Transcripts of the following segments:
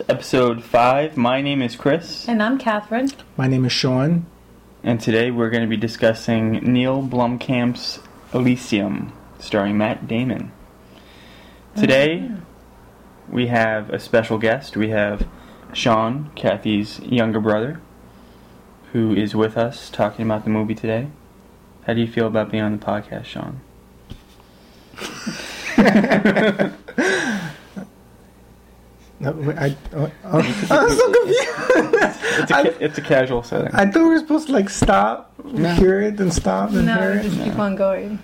Podcast, episode 5. My name is Chris, And I'm Catherine. My name is Sean. and today we're going to be discussing Neil Blomkamp's Elysium, starring Matt Damon. Today, mm-hmm. we have a special guest. We have Sean, Kathy's younger brother, who is with us talking about the movie today. How do you feel about being on the podcast, Sean? No, wait, I, oh, oh, I'm so confused. It's a, it's a casual setting. I thought we were supposed to like stop, No. hear it, and stop and No, hear it. just keep on going.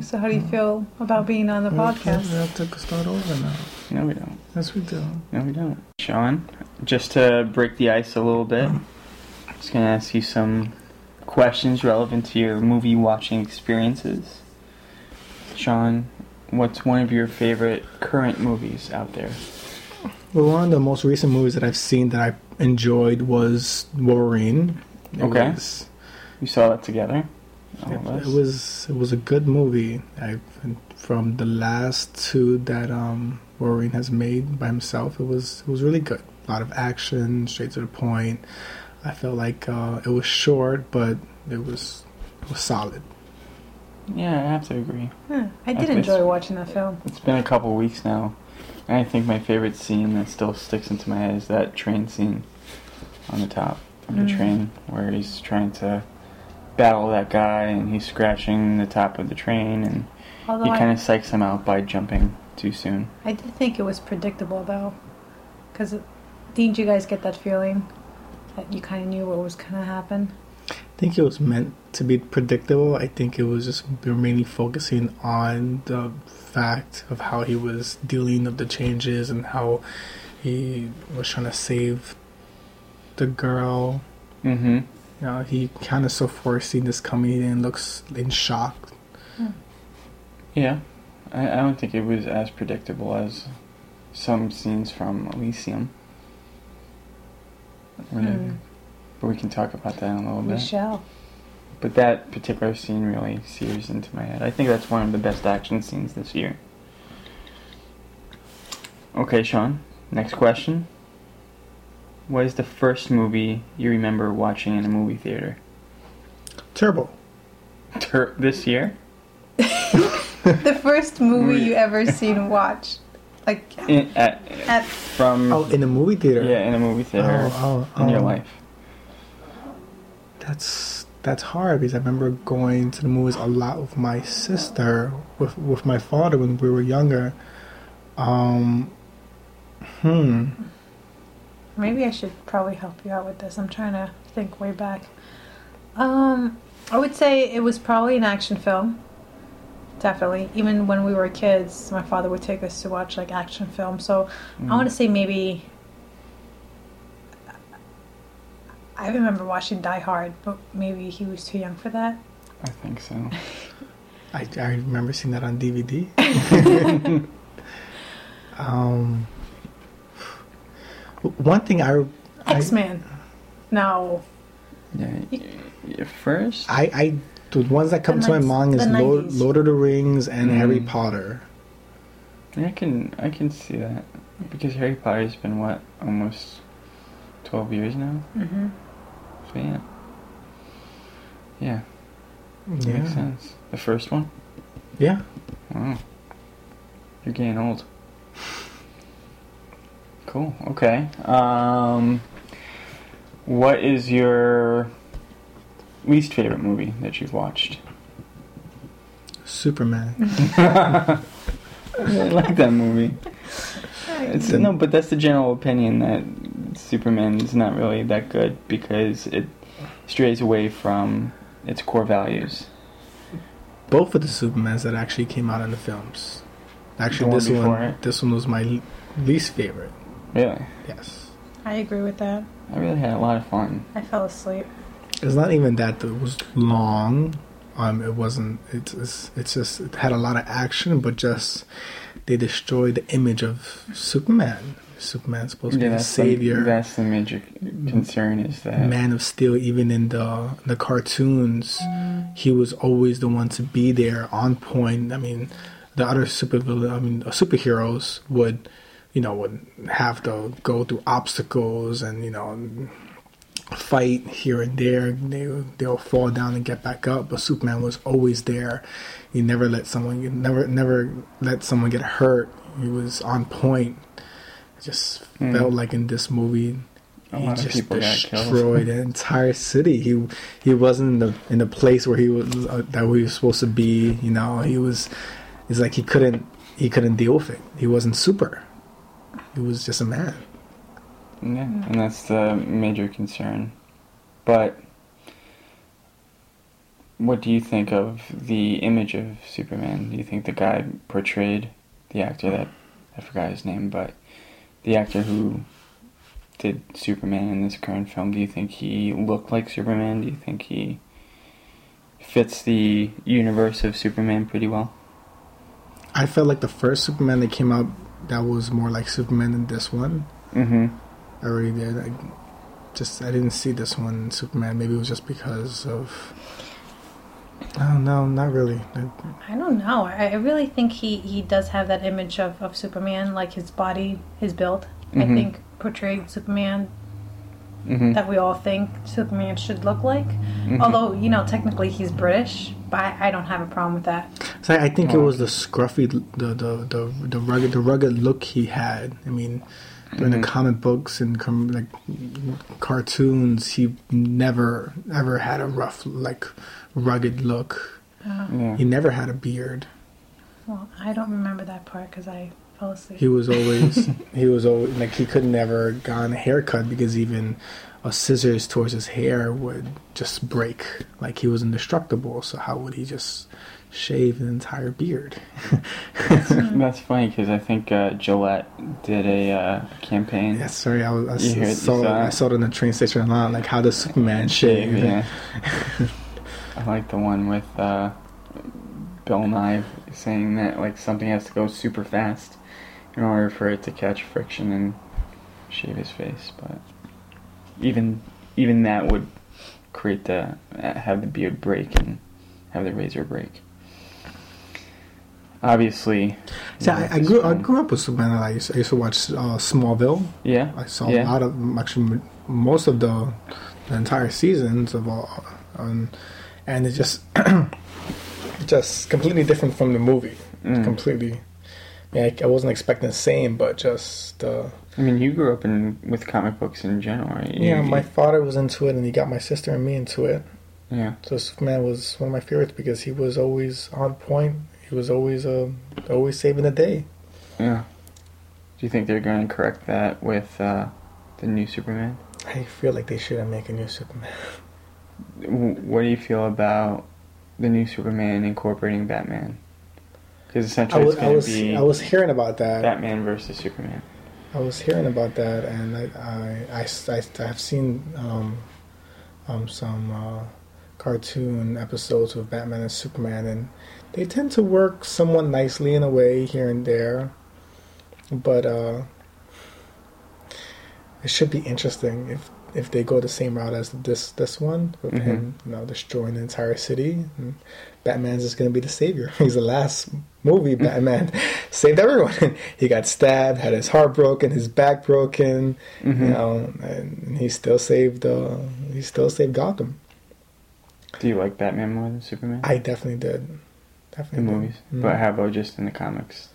So, how do you feel about being on the podcast? We podcast? have to start over now. No, we don't. Yes, we do. No, we don't. Sean, just to break the ice a little bit, I'm just gonna ask you some questions relevant to your movie watching experiences. Sean, what's one of your favorite current movies out there? Well, one of the most recent movies that I've seen that I enjoyed was Wolverine. It Okay. Was, You saw that together? All of us? it was it was a good movie. I from the last two that um, Wolverine has made by himself. It was it was really good. A lot of action, straight to the point. I felt like uh, it was short, but it was it was solid. Yeah, I have to agree. Huh, I did Okay. enjoy watching that film. It's been a couple weeks now, and I think my favorite scene that still sticks into my head is that train scene on the top of the Mm. train where he's trying to battle that guy and he's scratching the top of the train and Although he kind of psychs him out by jumping too soon. I did think it was predictable though, because didn't you guys get that feeling that you kind of knew what was gonna happen? I think it was meant to be predictable. I think it was just they were mainly focusing on the fact of how he was dealing with the changes and how he was trying to save the girl. Mm-hmm. You know, he kind of so foreseen this coming and looks in shock. Yeah, I, I don't think it was as predictable as some scenes from Elysium. Really. Hmm, But we can talk about that in a little we bit. shall. But that particular scene really sears into my head. I think that's one of the best action scenes this year. Okay, Sean. Next question. What is the first movie you remember watching in a movie theater? Turbo. Tur- this year? The first movie Movie. you ever seen watch, like In, at, at from Oh, in a movie theater. yeah, in a movie theater Oh, oh, in your oh. life. That's that's hard because I remember going to the movies a lot with my sister, with with my father when we were younger. Um, hmm. Maybe I should probably help you out with this. I'm trying to think way back. Um, I would say it was probably an action film. Definitely. Even when we were kids, my father would take us to watch like action films. So Mm. I want to say maybe. I remember watching Die Hard, but maybe he was too young for that. I think so. I, I remember seeing that on DVD. um, one thing I, I X Men. No. Yeah, y- y- first. I, I the ones that come The to my mind is Lord, Lord of the Rings and Mm. Harry Potter. I can I can see that because Harry Potter's been what almost twelve years now. hmm So yeah, yeah, makes Yeah, sense. The first one. yeah. Wow, you're getting old. Cool. Okay. Um, what is your least favorite movie that you've watched? Superman. I like that movie. It's, no, but that's the general opinion that Superman is not really that good because it strays away from its core values. Both of the Supermans that actually came out in the films. Actually, The one this before one, it? this one was my le- least favorite. Really, Yes. I agree with that. I really had a lot of fun. I fell asleep. It's not even that it was long. Um, it wasn't. It's it's, it's just it had a lot of action, but just they destroy the image of Superman. Superman's supposed to be the savior, The, that's the major concern is that Man of Steel. Even in the the cartoons, he was always the one to be there on point. I mean, the other super I mean, superheroes would, you know, would have to go through obstacles and you know fight here and there. They they'll fall down and get back up, but Superman was always there. He never let someone get, never never let someone get hurt. He was on point. It just Mm. felt like in this movie A he just people got killed. destroyed the entire city. He he wasn't in the in the place where he was uh, that he was supposed to be. You know, he was. It's like he couldn't he couldn't deal with it. He wasn't super. He was just a man. Yeah, and that's the major concern. But what do you think of the image of Superman? Do you think the guy portrayed the actor that I forgot his name, but the actor who did Superman in this current film, do you think he looked like Superman? Do you think he fits the universe of Superman pretty well? I felt like the first Superman that came out that was more like Superman than this one. Mm-hmm. I really did. I just I didn't see this one Superman. Maybe it was just because of. I don't really. I- I don't know. I I really think he, he does have that image of, of Superman, like his body, his build. I Mhm. think portrayed Superman Mm-hmm. that we all think Superman should look like. Mhm. Although, you know, technically he's British, but I, I don't have a problem with that. So I I think it Oh. was the scruffy, the the the, the rugged, the rugged look he had. I mean, during Mhm. the comic books and com- like cartoons, he never ever had a rough, like rugged look. Uh, yeah. He never had a beard. well, I don't remember that part because I fell asleep. He was always he was always like he could never gotten a haircut because even a scissors towards his hair would just break. Like he was indestructible. So how would he just shave an entire beard? That's funny because I think uh, Gillette did a uh, campaign. Yeah, sorry, I, was, I You s- heard- you saw, saw I it? saw it in the train station a lot. Like how does Superman shave? Yeah. I like the one with uh, Bill Nye saying that like something has to go super fast in order for it to catch friction and shave his face. But even even that would create the uh, have the beard break and have the razor break. Obviously, See, I, I grew I grew up with Superman. I used, I used to watch uh, Smallville. Yeah, I saw yeah. a lot of actually most of the, the entire seasons of all, um, and it just just completely different from the movie. Mm. Completely. I, I wasn't expecting the same, but just uh, I mean, you grew up in with comic books in general, right? You- yeah, my father was into it, and he got my sister and me into it. yeah. So Superman was one of my favorites because he was always on point. He was always uh, always saving the day. Yeah. Do you think they're going to correct that with uh, the new Superman? I feel like they shouldn't make a new Superman. What do you feel about the new Superman incorporating Batman? Because I essentially was it's I was to be I was hearing about that. Batman versus Superman. I was hearing about that, and I I, I, I have seen um, um, some uh, cartoon episodes of Batman and Superman, and they tend to work somewhat nicely in a way here and there, but uh, it should be interesting if if they go the same route as this this one with Mhm. him, you know, destroying the entire city. And Batman's just gonna be the savior. He's the last movie Batman saved everyone. he got stabbed, had his heart broken, his back broken, Mhm. you know, and he still saved. Uh, he still saved Gotham. Do you like Batman more than Superman? I definitely did. The Definitely. movies, Mhm. but how about just in the comics?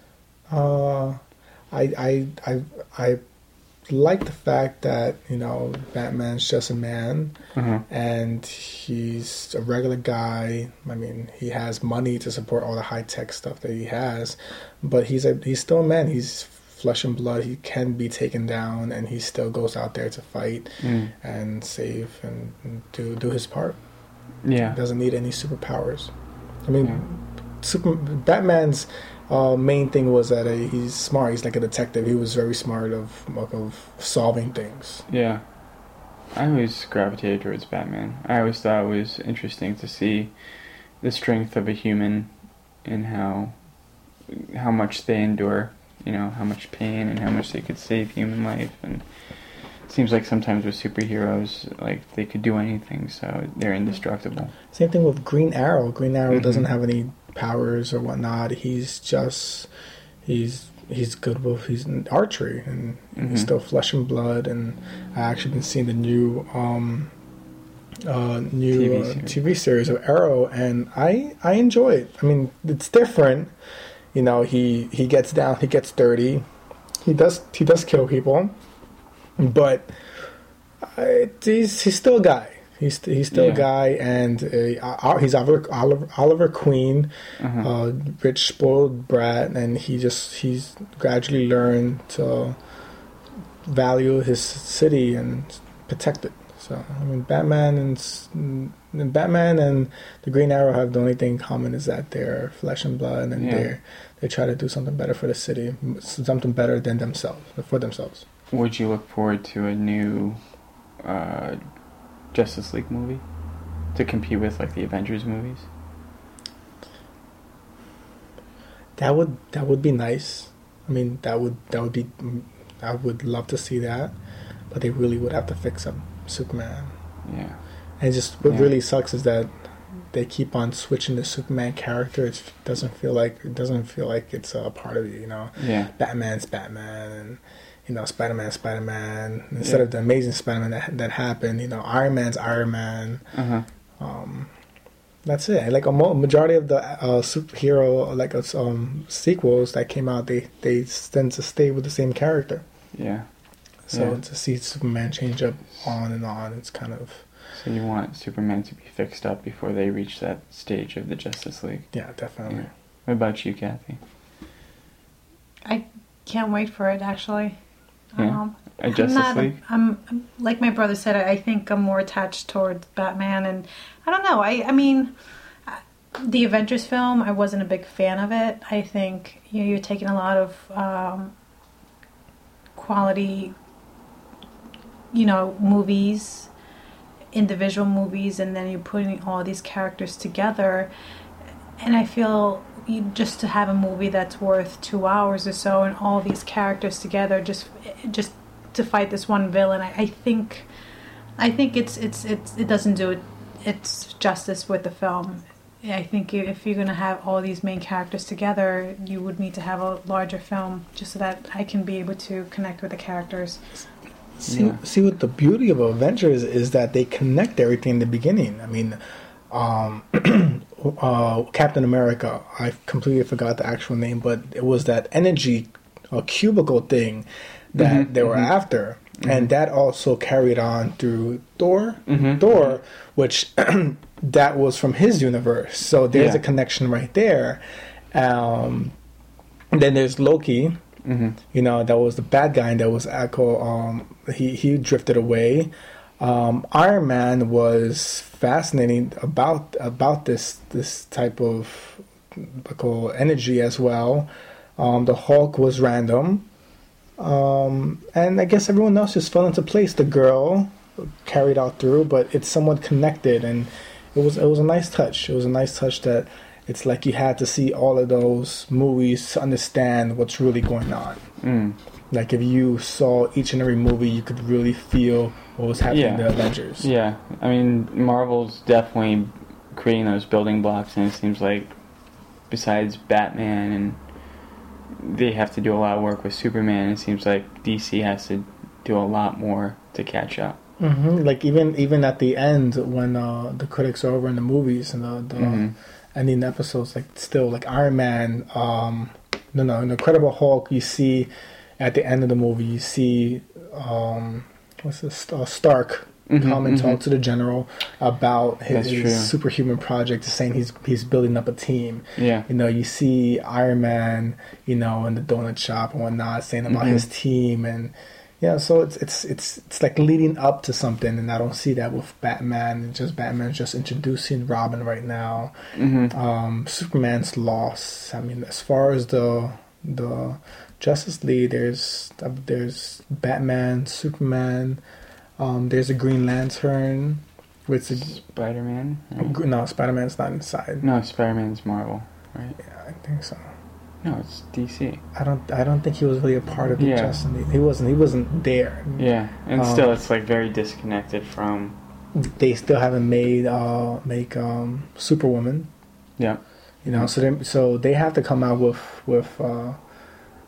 Uh, I I I I like the fact that you know Batman's just a man Uh-huh. and he's a regular guy. I mean, he has money to support all the high tech stuff that he has, but he's a he's still a man. He's flesh and blood. He can be taken down, and he still goes out there to fight Mm. and save and, do do his part. Yeah. Doesn't need any superpowers. I mean, Yeah. Super Batman's uh, main thing was that uh, he's smart. He's like a detective. He was very smart of of solving things. Yeah. I always gravitated towards Batman. I always thought it was interesting to see the strength of a human and how how much they endure, you know, how much pain and how much they could save human life and it seems like sometimes with superheroes like they could do anything so they're indestructible. Same thing with Green Arrow. Green Arrow Mhm. doesn't have any powers or whatnot. He's just he's he's good with he's in archery and Mhm. he's still flesh and blood. And I actually been seeing the new um uh new TV uh, series. TV series of Arrow, and I I enjoy it. I mean, it's different. You know, he he gets down, he gets dirty. He does he does kill people, but uh, he's he's still a guy. He's he's still Yeah. a guy, and uh, he's Oliver Oliver, Oliver Queen, Uh-huh. uh, rich spoiled brat, and he just he's gradually learned to value his city and protect it. So I mean, Batman and, and Batman and the Green Arrow have the only thing in common is that they're flesh and blood, and Yeah. they they try to do something better for the city, something better than themselves for themselves. Would you look forward to a new uh, Justice League movie to compete with like the Avengers movies? That would that would be nice. I mean, that would that would be. Mm, I would love to see that, but they really would have to fix up Superman. Yeah. And just what Yeah. really sucks is that they keep on switching the Superman character. It doesn't feel like it doesn't feel like it's a part of you. You know, Yeah. Batman's Batman, and you know Spider Man, Spider Man. Instead Yeah. of the Amazing Spider Man that that happened, you know Iron Man's Iron Man. Uh huh. Um, that's it. Like a mo- majority of the uh, superhero like uh, um, sequels that came out, they they tend to stay with the same character. Yeah. So Yeah. to see Superman change up on and on, it's kind of So you want Superman to be fixed up before they reach that stage of the Justice League? yeah, definitely. Yeah. What about you, Kathy? I can't wait for it. Actually, Yeah. um, A I'm Justice not- League? I'm, I'm- like my brother said. I think I'm more attached towards Batman, and I don't know. I I mean, the Avengers film. I wasn't a big fan of it. I think you know, you're taking a lot of um, quality, you know, movies, individual movies, and then you're putting all these characters together. And I feel you, just to have a movie that's worth two hours or so, and all these characters together, just just to fight this one villain, I, I think, I think it's it's it's it doesn't do it it's justice with the film. I think if you're gonna have all these main characters together, you would need to have a larger film just so that I can be able to connect with the characters. See, Yeah. see what the beauty of Avengers is that they connect everything in the beginning. I mean, um, uh, Captain America. I completely forgot the actual name, but it was that energy, uh, cubicle thing that Mhm, they were mhm. after, and that also carried on through Thor. Mhm. Thor, which that was from his universe. So there's Yeah. a connection right there. Um, then there's Loki, Mm-hmm. you know that was the bad guy and that was echo um he he drifted away um iron man was fascinating about about this this type of energy as well. Um the hulk was random. Um and i guess everyone else just fell into place. The girl carried out through but it's somewhat connected and it was it was a nice touch. It was a nice touch that it's like you had to see all of those movies to understand what's really going on. Mm. like if you saw each and every movie, you could really feel what was happening in Yeah. the Avengers. Yeah, I mean, Marvel's definitely creating those building blocks, and it seems like besides Batman and they have to do a lot of work with Superman, it seems like DC has to do a lot more to catch up. hmm Like even even at the end when uh, the critics are over in the movies and the, the Mhm. ending episodes, like still like Iron Man, um, no no, in Incredible Hulk, you see at the end of the movie, you see um, what's this uh, Stark. Mhm, Come and mhm. talk to the general about his, his superhuman project, saying he's he's building up a team. Yeah, you know, you see Iron Man, you know, in the donut shop and whatnot, saying about Mhm. his team, and yeah, so it's it's it's it's like leading up to something, and I don't see that with Batman. It's just Batman's just introducing Robin right now. hmm Um, Superman's lost. I mean, as far as the the Justice League, there's there's Batman, Superman. Um, there's a Green Lantern, With Spider Man. no Spider Man's not inside. No, Spider Man's Marvel, right? Yeah, I think so. No, it's DC. I don't. I don't think he was really a part of the Yeah. Justice League. He wasn't. He wasn't there. Yeah, and Um, still, it's like very disconnected from. They still haven't made uh make um Superwoman. Yeah, You know, so they so they have to come out with with uh,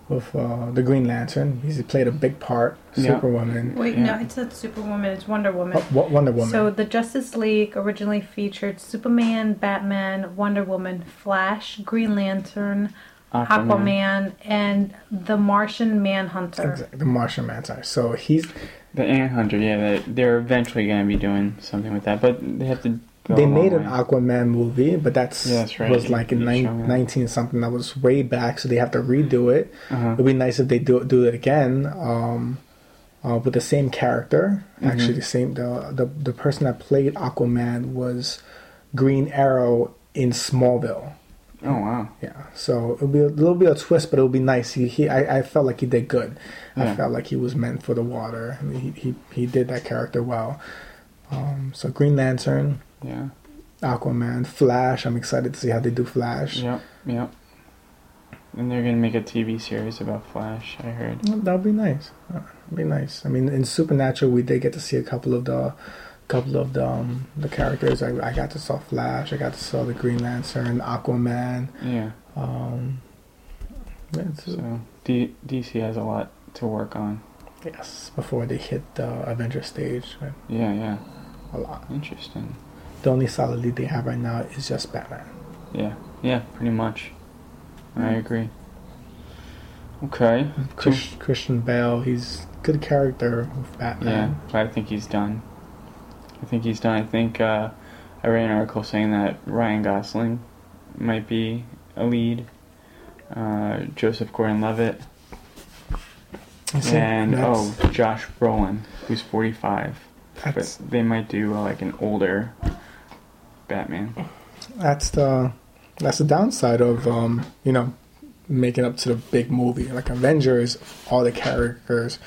with uh, the Green Lantern. He's played a big part. Yeah. Superwoman, Wait, Yeah. no, it's not Superwoman. It's Wonder Woman. oh, Wo- Wonder Woman. So the Justice League originally featured Superman, Batman, Wonder Woman, Flash, Green Lantern, Aquaman, and the Martian Manhunter. Exactly, the Martian Manhunter. So he's The Ant Hunter, yeah, they're eventually going to be doing something with that, but they have to. They made an way. Aquaman movie, but that's Yeah, that's right. was like in You nine, showed me that. 19 something. That was way back, so they have to redo it. Uh-huh. It'd be nice if they do do it again, um, uh, with the same character. Mhm. Actually, the same the, the the person that played Aquaman was Green Arrow in Smallville. Oh wow. Yeah, so it'll be a little bit of twist, but it'll be nice. He, he I, I felt like he did good. I felt like he was meant for the water. I mean, he, he he did that character well. Um, so Green Lantern, Yeah. Aquaman, Flash. I'm excited to see how they do Flash. Yep. Yep. And they're gonna make a TV series about Flash. I heard. Well, That'll be nice. Uh, That'll be nice. I mean, in Supernatural, we did get to see a couple of the, couple of the um, the characters. I, I got to saw Flash. I got to saw the Green Lantern, Aquaman. Yeah. Um, yeah, So D- DC has a lot to work on. yes, before they hit the Avenger stage, right? Yeah. Yeah. a lot. Interesting. The only solid lead they have right now is just Batman. Yeah. Yeah. Pretty much. I agree. Okay. Chris, Christian Bale, he's good character with Yeah, Batman. but I think he's done. I think he's done. I think uh, I read an article saying that Ryan Gosling might be a lead. Uh, Joseph Gordon-Levitt and oh, Josh Brolin, who's 45. that's But they might do uh, like an older Batman. that's the that's the downside of um you know making up to the big movie like Avengers. All the characters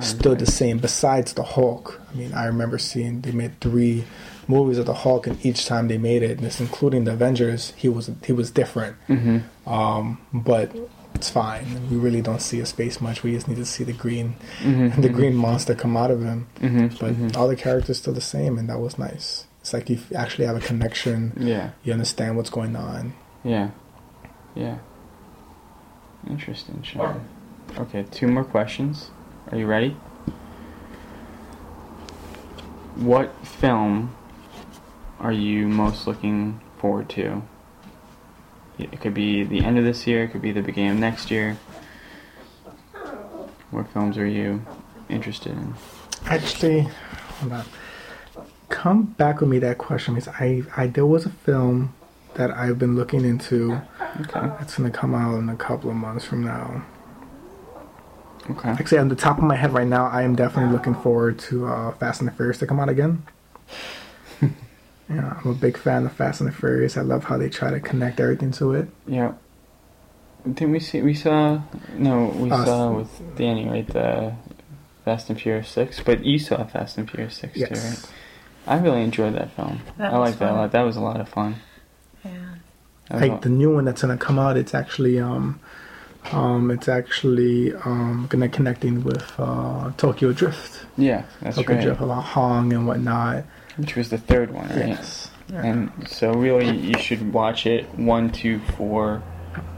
stood the same, besides the Hulk. I mean, I remember seeing they made three movies of the Hulk, and each time they made it, this including the Avengers, he was he was different. Mhm. Um, but it's fine. We really don't see his face much. We just need to see the green Mhm. the green monster come out of him. Mhm. But Mhm. all the characters still the same, and that was nice. It's like you actually have a connection. Yeah. You understand what's going on. Yeah. Yeah. Interesting, Sean. Okay, two more questions. Are you ready? What film are you most looking forward to? It could be the end of this year, it could be the beginning of next year. What films are you interested in? Actually, hold on. Come back with me that question because I, I there was a film that I've been looking into. Okay. It's gonna come out in a couple of months from now. Okay. Actually, on the top of my head right now, I am definitely looking forward to uh, Fast and the Furious to come out again. yeah, I'm a big fan of Fast and the Furious. I love how they try to connect everything to it. Yeah. Didn't we see? We saw. No, we Uh, saw with Danny, right? The Fast and Furious Six. But you saw Fast and Furious Six too, right? Yes. I really enjoyed that film. That I like that a lot. That was a lot of fun. Yeah. Like the new one that's gonna come out it's actually um um it's actually um gonna connecting with uh tokyo drift yeah, that's tokyo right. drift about Han and whatnot Which was the third one, right? yes Yeah. And so really, you should watch it one, two, four,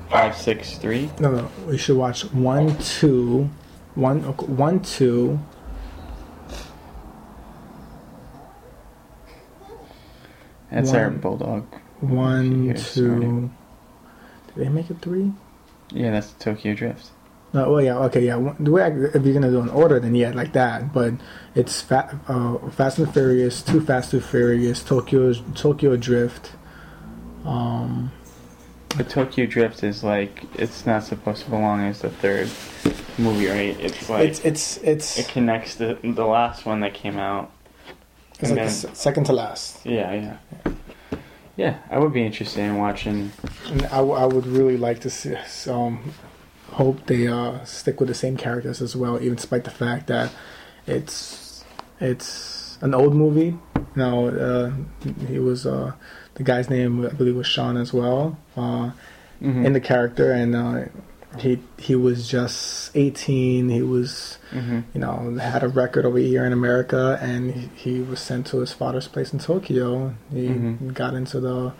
five, six, three. no no we should watch one two one okay, one two That's our bulldog. one two did they make it three Yeah, that's Tokyo Drift. no well yeah okay yeah one, the way I, if you're gonna do an order then yeah like that but it's fa- uh, fast and furious too fast too furious tokyo tokyo drift um But Tokyo Drift is like it's not supposed to belong as the third movie, right? It's like it's it's it's it connects the the last one that came out. It's like s- second to last. Yeah, yeah, yeah. I would be interested in watching. And I, w- I would really like to see, um, hope they uh, stick with the same characters as well, even despite the fact that it's it's an old movie. Now uh, he was uh, the guy's name I believe was Sean as well uh, Mhm. in the character, and uh, he he was just eighteen. He was Mhm. you know, had a record over here in America, and he, he was sent to his father's place in Tokyo. He Mhm. got into the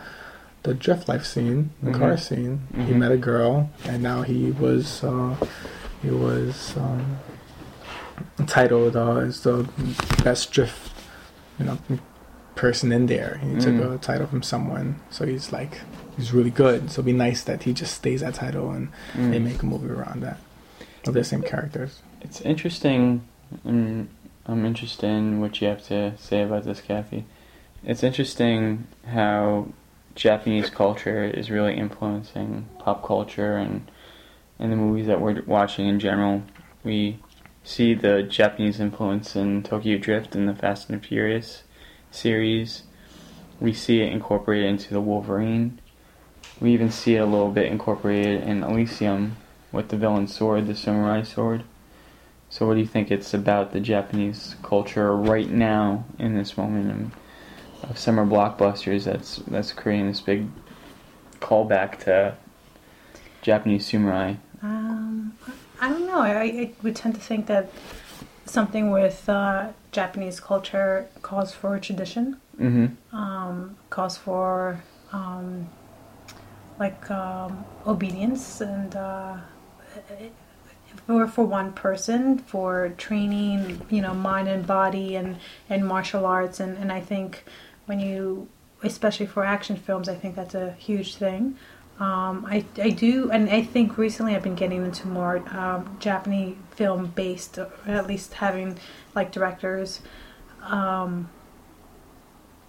the drift life scene, the Mhm. car scene. He Mhm. met a girl, and now he was uh, he was um, titled uh, as the best drift, you know, person in there. He took Mm. a title from someone, so he's like he's really good. So it'd be nice that he just stays that title and Mm. they make a movie around that of the same characters. It's interesting. and I'm interested in what you have to say about this, Kathy. It's interesting how Japanese culture is really influencing pop culture and and the movies that we're watching in general. We see the Japanese influence in Tokyo Drift and the Fast and the Furious series. We see it incorporated into the Wolverine. We even see it a little bit incorporated in Elysium with the villain sword, the samurai sword. So, what do you think it's about the Japanese culture right now in this moment of summer blockbusters that's that's creating this big callback to Japanese samurai? Um, I don't know. I, I would tend to think that something with uh, Japanese culture calls for tradition, Mm-hmm. um, calls for um, like um, obedience, and uh, for for one person for training, you know, mind and body, and and martial arts, and and I think when you, especially for action films, I think that's a huge thing. Um, I, I do, and I think recently I've been getting into more um, Japanese film based, or at least having like directors um,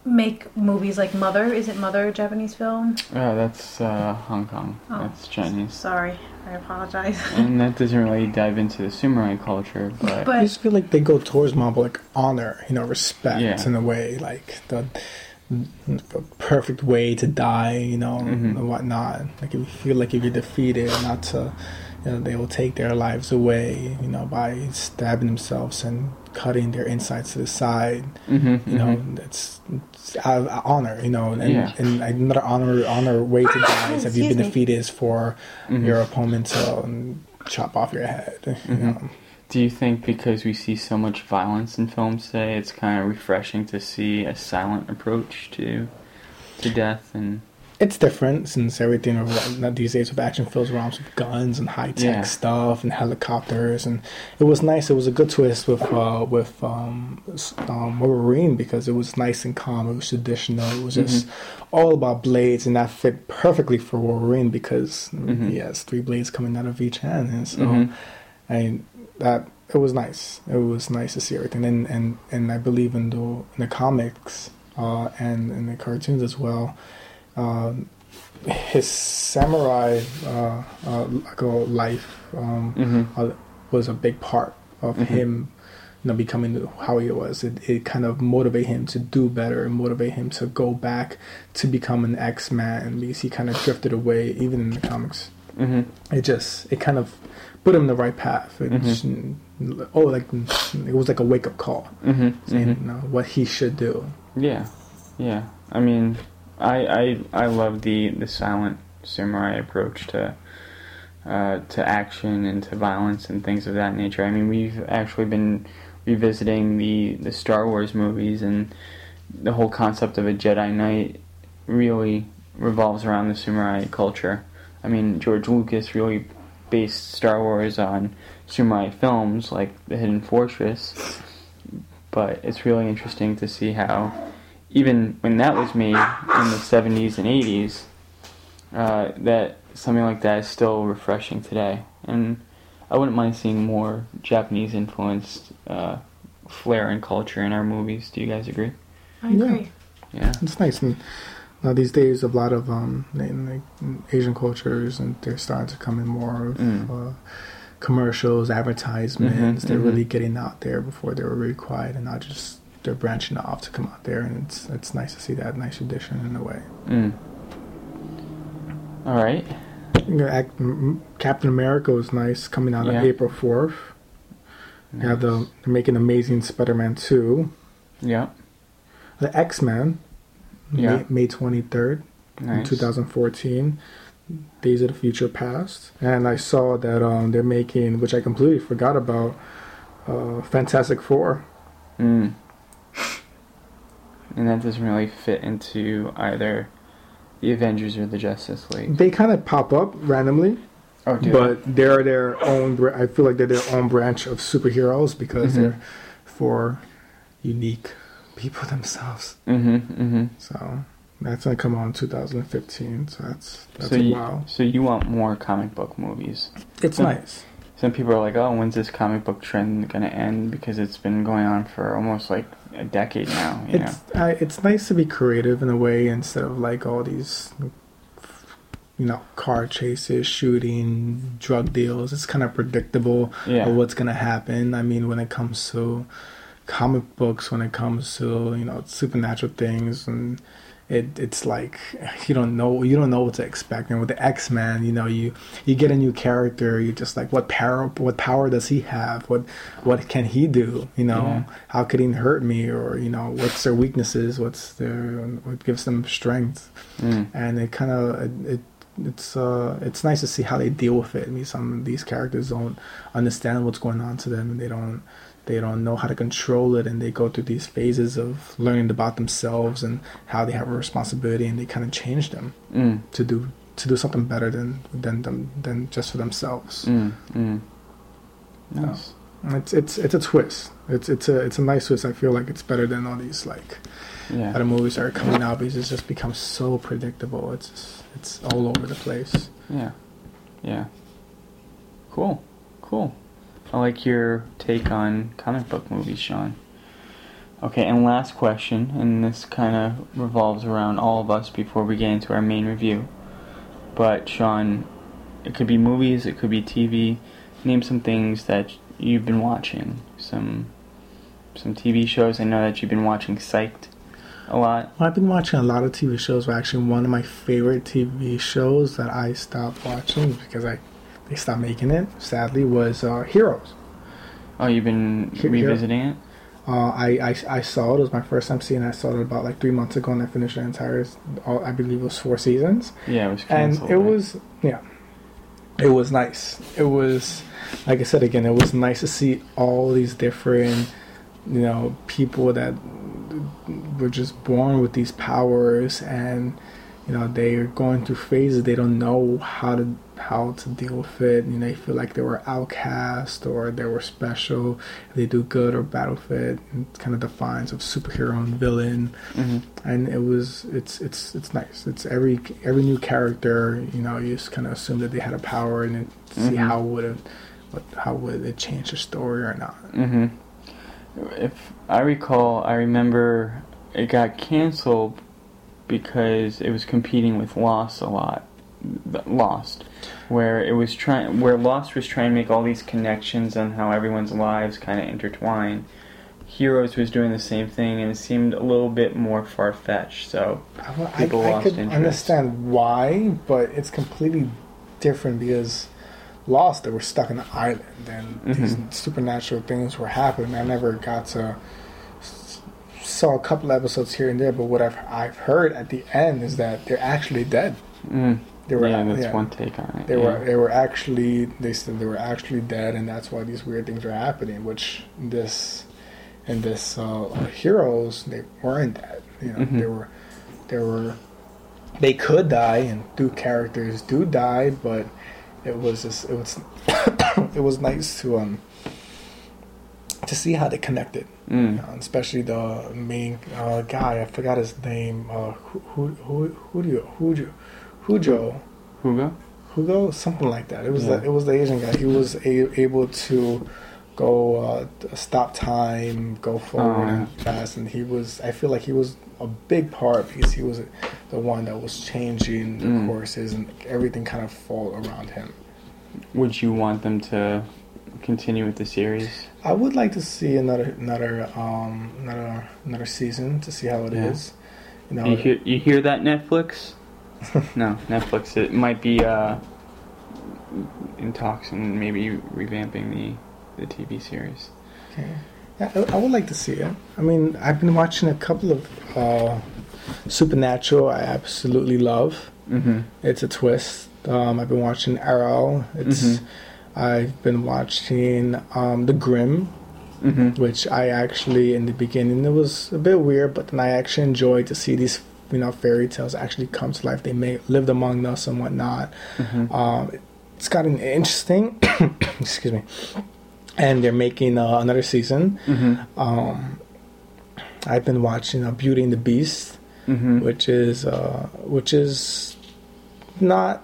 make movies like Mother. Is it Mother a Japanese film? Oh, that's uh, Hong Kong. Oh. That's Chinese. Sorry, I apologize. and that doesn't really dive into the samurai culture, but, I just feel like they go towards more like honor, you know, respect Yeah. in a way, like the, the perfect way to die, you know, Mhm. and whatnot. Like if you feel like if you're defeated, not to, you know, they will take their lives away, you know, by stabbing themselves and cutting their insides to the side. hmm You know, that's it's out of honor, you know, and, Yeah. and another honor honor way to die is if you've been defeated is for Mhm. your opponent to um, chop off your head. You Mhm. know. Do you think because we see so much violence in films today, it's kind of refreshing to see a silent approach to to death and It's different since everything not these days with action films around with guns and high tech Yeah. stuff and helicopters and it was nice. It was a good twist with uh, with um, um, Wolverine because it was nice and calm. It was traditional. It was just all about blades and that fit perfectly for Wolverine because Mhm. he has three blades coming out of each hand and so Mhm. I that it was nice. It was nice to see everything and and, and I believe in the in the comics uh, and in the cartoons as well um, his samurai uh, uh, like, uh, life um, Mhm. uh, was a big part of Mhm. him you know becoming how he was it, it kind of motivated him to do better and motivate him to go back to become an x-man because he kind of drifted away even in the comics Mhm. it just it kind of put him in the right path it Mhm. just- oh like it was like a wake-up call Mhm. saying Mhm. you know, what he should do Yeah, yeah. I mean, I I I love the the silent samurai approach to uh, to action and to violence and things of that nature. I mean, we've actually been revisiting the the Star Wars movies and the whole concept of a Jedi Knight really revolves around the samurai culture. I mean, George Lucas really based Star Wars on samurai films like The Hidden Fortress, but it's really interesting to see how even when that was made in the 70s and 80s, uh, that something like that is still refreshing today. And I wouldn't mind seeing more Japanese influenced uh, flair and culture in our movies. Do you guys agree? I Yeah. agree. Yeah. It's nice. And now these days, a lot of um, like, Asian cultures, and they're starting to come in more of Mm. uh, commercials, advertisements. Mhm, they're mhm. really getting out there before they were really quiet, and not just they're branching off to come out there. And it's it's nice to see that nice addition in a way. Mm. All right. Act- Captain America was nice coming out Yeah. on April fourth. You have the they're making Amazing Spider-Man two, Yeah. the X Men, Yeah. May, May twenty third. in Nice. 2014 days of the future past and i saw that um, they're making which i completely forgot about uh, fantastic four Mm. And that doesn't really fit into either The Avengers or the Justice League. They kind of pop up randomly, Oh, dude. but they're their own. I feel like they're their own branch of superheroes because Mhm. they're for unique people themselves. mm-hmm, mm-hmm. So that's gonna come out in 2015. So that's that's So a you, wow. so you want more comic book movies? It's nice. Some people are like, "Oh, when's this comic book trend gonna end?" Because it's been going on for almost like a decade now. You know. It's uh, it's nice to be creative in a way instead of like all these, you know, car chases, shooting, drug deals. It's kind of predictable Yeah. of what's gonna happen. I mean, when it comes to comic books, when it comes to you know supernatural things, and it it's like you don't know you don't know what to expect. And with the X Men, you know, you you get a new character, you're just like, what power what power does he have? What what can he do? You know, Yeah. how could he hurt me? Or you know, what's their weaknesses? What's their what gives them strength? Mm. and it kind of it, it it's uh it's nice to see how they deal with it. I mean, some of these characters don't understand what's going on to them, and they don't they don't know how to control it, and they go through these phases of learning about themselves and how they have a responsibility, and they kind of change them Mm. to do to do something better than than them than just for themselves. Mm. Mm. Nice. It's it's it's a twist. It's it's a it's a nice twist. I feel like it's better than all these like Yeah. other movies that are coming out because it's just become so predictable. It's just, it's all over the place. Yeah. Yeah. Cool. Cool. I like your take on comic book movies, Sean. Okay, and last question, and this kind of revolves around all of us before we get into our main review. But, Sean, it could be movies, it could be TV. Name some things that you've been watching. Some some TV shows. I know that you've been watching Psyched a lot. Well, I've been watching a lot of TV shows. Actually, one of my favorite TV shows that I stopped watching because I they stopped making it. Sadly, was uh, Heroes. Oh, you've been revisiting it? Uh, I, I I saw it. It was my first time seeing. it. I saw it about like three months ago, and I finished the entire. All, I believe it was four seasons. Yeah, it was and it right? was yeah it was nice it was like i said again it was nice to see all these different you know people that were just born with these powers and you know they're going through phases they don't know how to how to deal with it you know they feel like they were outcast or they were special they do good or bad with it it kind of defines of superhero and villain Mhm. and it was it's it's it's nice. It's every every new character, you know, you just kind of assume that they had a power and then see Mhm. how would it what how would it change the story or not. hmm If I recall, I remember it got canceled because it was competing with Lost a lot. Lost, where it was trying, where Lost was trying to make all these connections on how everyone's lives kind of intertwine. Heroes was doing the same thing, and it seemed a little bit more far fetched. So, I, I, People I lost could interest. understand why, but it's completely different because Lost they were stuck in an island and these Mhm. supernatural things were happening. I never got to saw a couple episodes here and there, but what I've I've heard at the end is that they're actually dead. mm, They were yeah, that's yeah. one take on it. They yeah. were they were actually they said they were actually dead, and that's why these weird things are happening. Which this and this uh, heroes they weren't dead. You know Mhm. they were they were they could die, and two characters do die, but it was just it was it was nice to um to see how they connected, Mm. uh, especially the main uh, guy. I forgot his name. Uh, who who who Hujo Hujo Hujo. Hugo. Hugo, something like that. It was Yeah. the, it was the Asian guy. He was a, able to go uh, stop time, go forward Oh, and fast, and he was. I feel like he was a big part because he was the one that was changing the Mm. courses and everything kind of fall around him. Would you want them to continue with the series? I would like to see another another um another another season to see how it is. Yeah. You know, You hear, you hear that Netflix? no, Netflix. It might be uh, in talks and maybe revamping the the TV series. Okay. Yeah, I, I would like to see it. I mean, I've been watching a couple of uh, Supernatural. I absolutely love. Mm-hmm. It's a twist. Um, I've been watching Arrow. It's. Mhm. I've been watching um, The Grimm, Mm-hmm. which I actually in the beginning it was a bit weird, but then I actually enjoyed to see these you know fairy tales actually come to life. They may lived among us and whatnot. Mhm. Um, it's gotten interesting. excuse me. And they're making uh, another season. Mhm. Um, I've been watching uh, Beauty and the Beast, Mhm. which is uh, which is not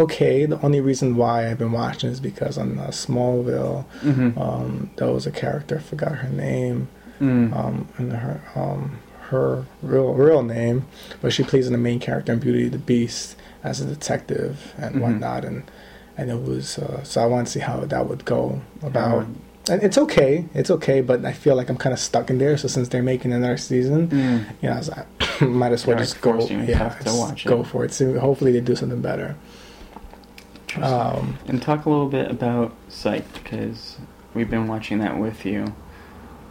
okay. The only reason why I've been watching is because on uh, Smallville, Mhm. um, there was a character. I forgot her name Mm. um, and her um, her real real name, but she plays in the main character in Beauty the Beast as a detective and Mhm. whatnot, and and it was uh, so I want to see how that would go about. And it's okay, it's okay, but I feel like I'm kind of stuck in there. So since they're making another season, Mm. you know, I was like, might as well You're, just go. Yeah, go it. for it. So hopefully they do something better. Um, And talk a little bit about Psych because we've been watching that with you.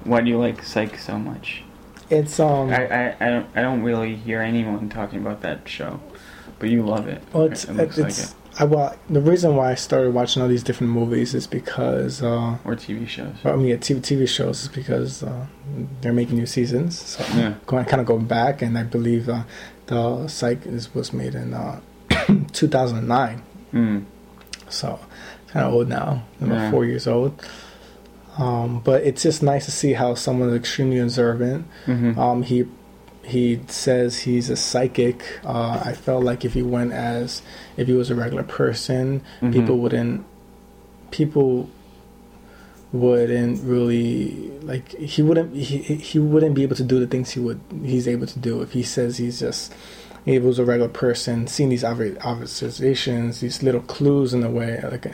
Why do you like Psych so much? it's um, I, I, I don't I don't really hear anyone talking about that show, but you love it. Well, it's, it looks it's like it. I, well, the reason why I started watching all these different movies is because, uh, Or TV shows. I mean, yeah, TV, TV shows is because uh, they're making new seasons. So Yeah. going kind of going back, and I believe uh, the Psych is, was made in uh, 2009, Mm. So kind of old now, about Yeah. four years old. Um, but it's just nice to see how someone is extremely observant. hmm Um, he he says he's a psychic. Uh, I felt like if he went as if he was a regular person, Mhm. people wouldn't people wouldn't really like he wouldn't he, he wouldn't be able to do the things he would he's able to do if he says he's just he was a regular person seeing these observations these little clues in the way like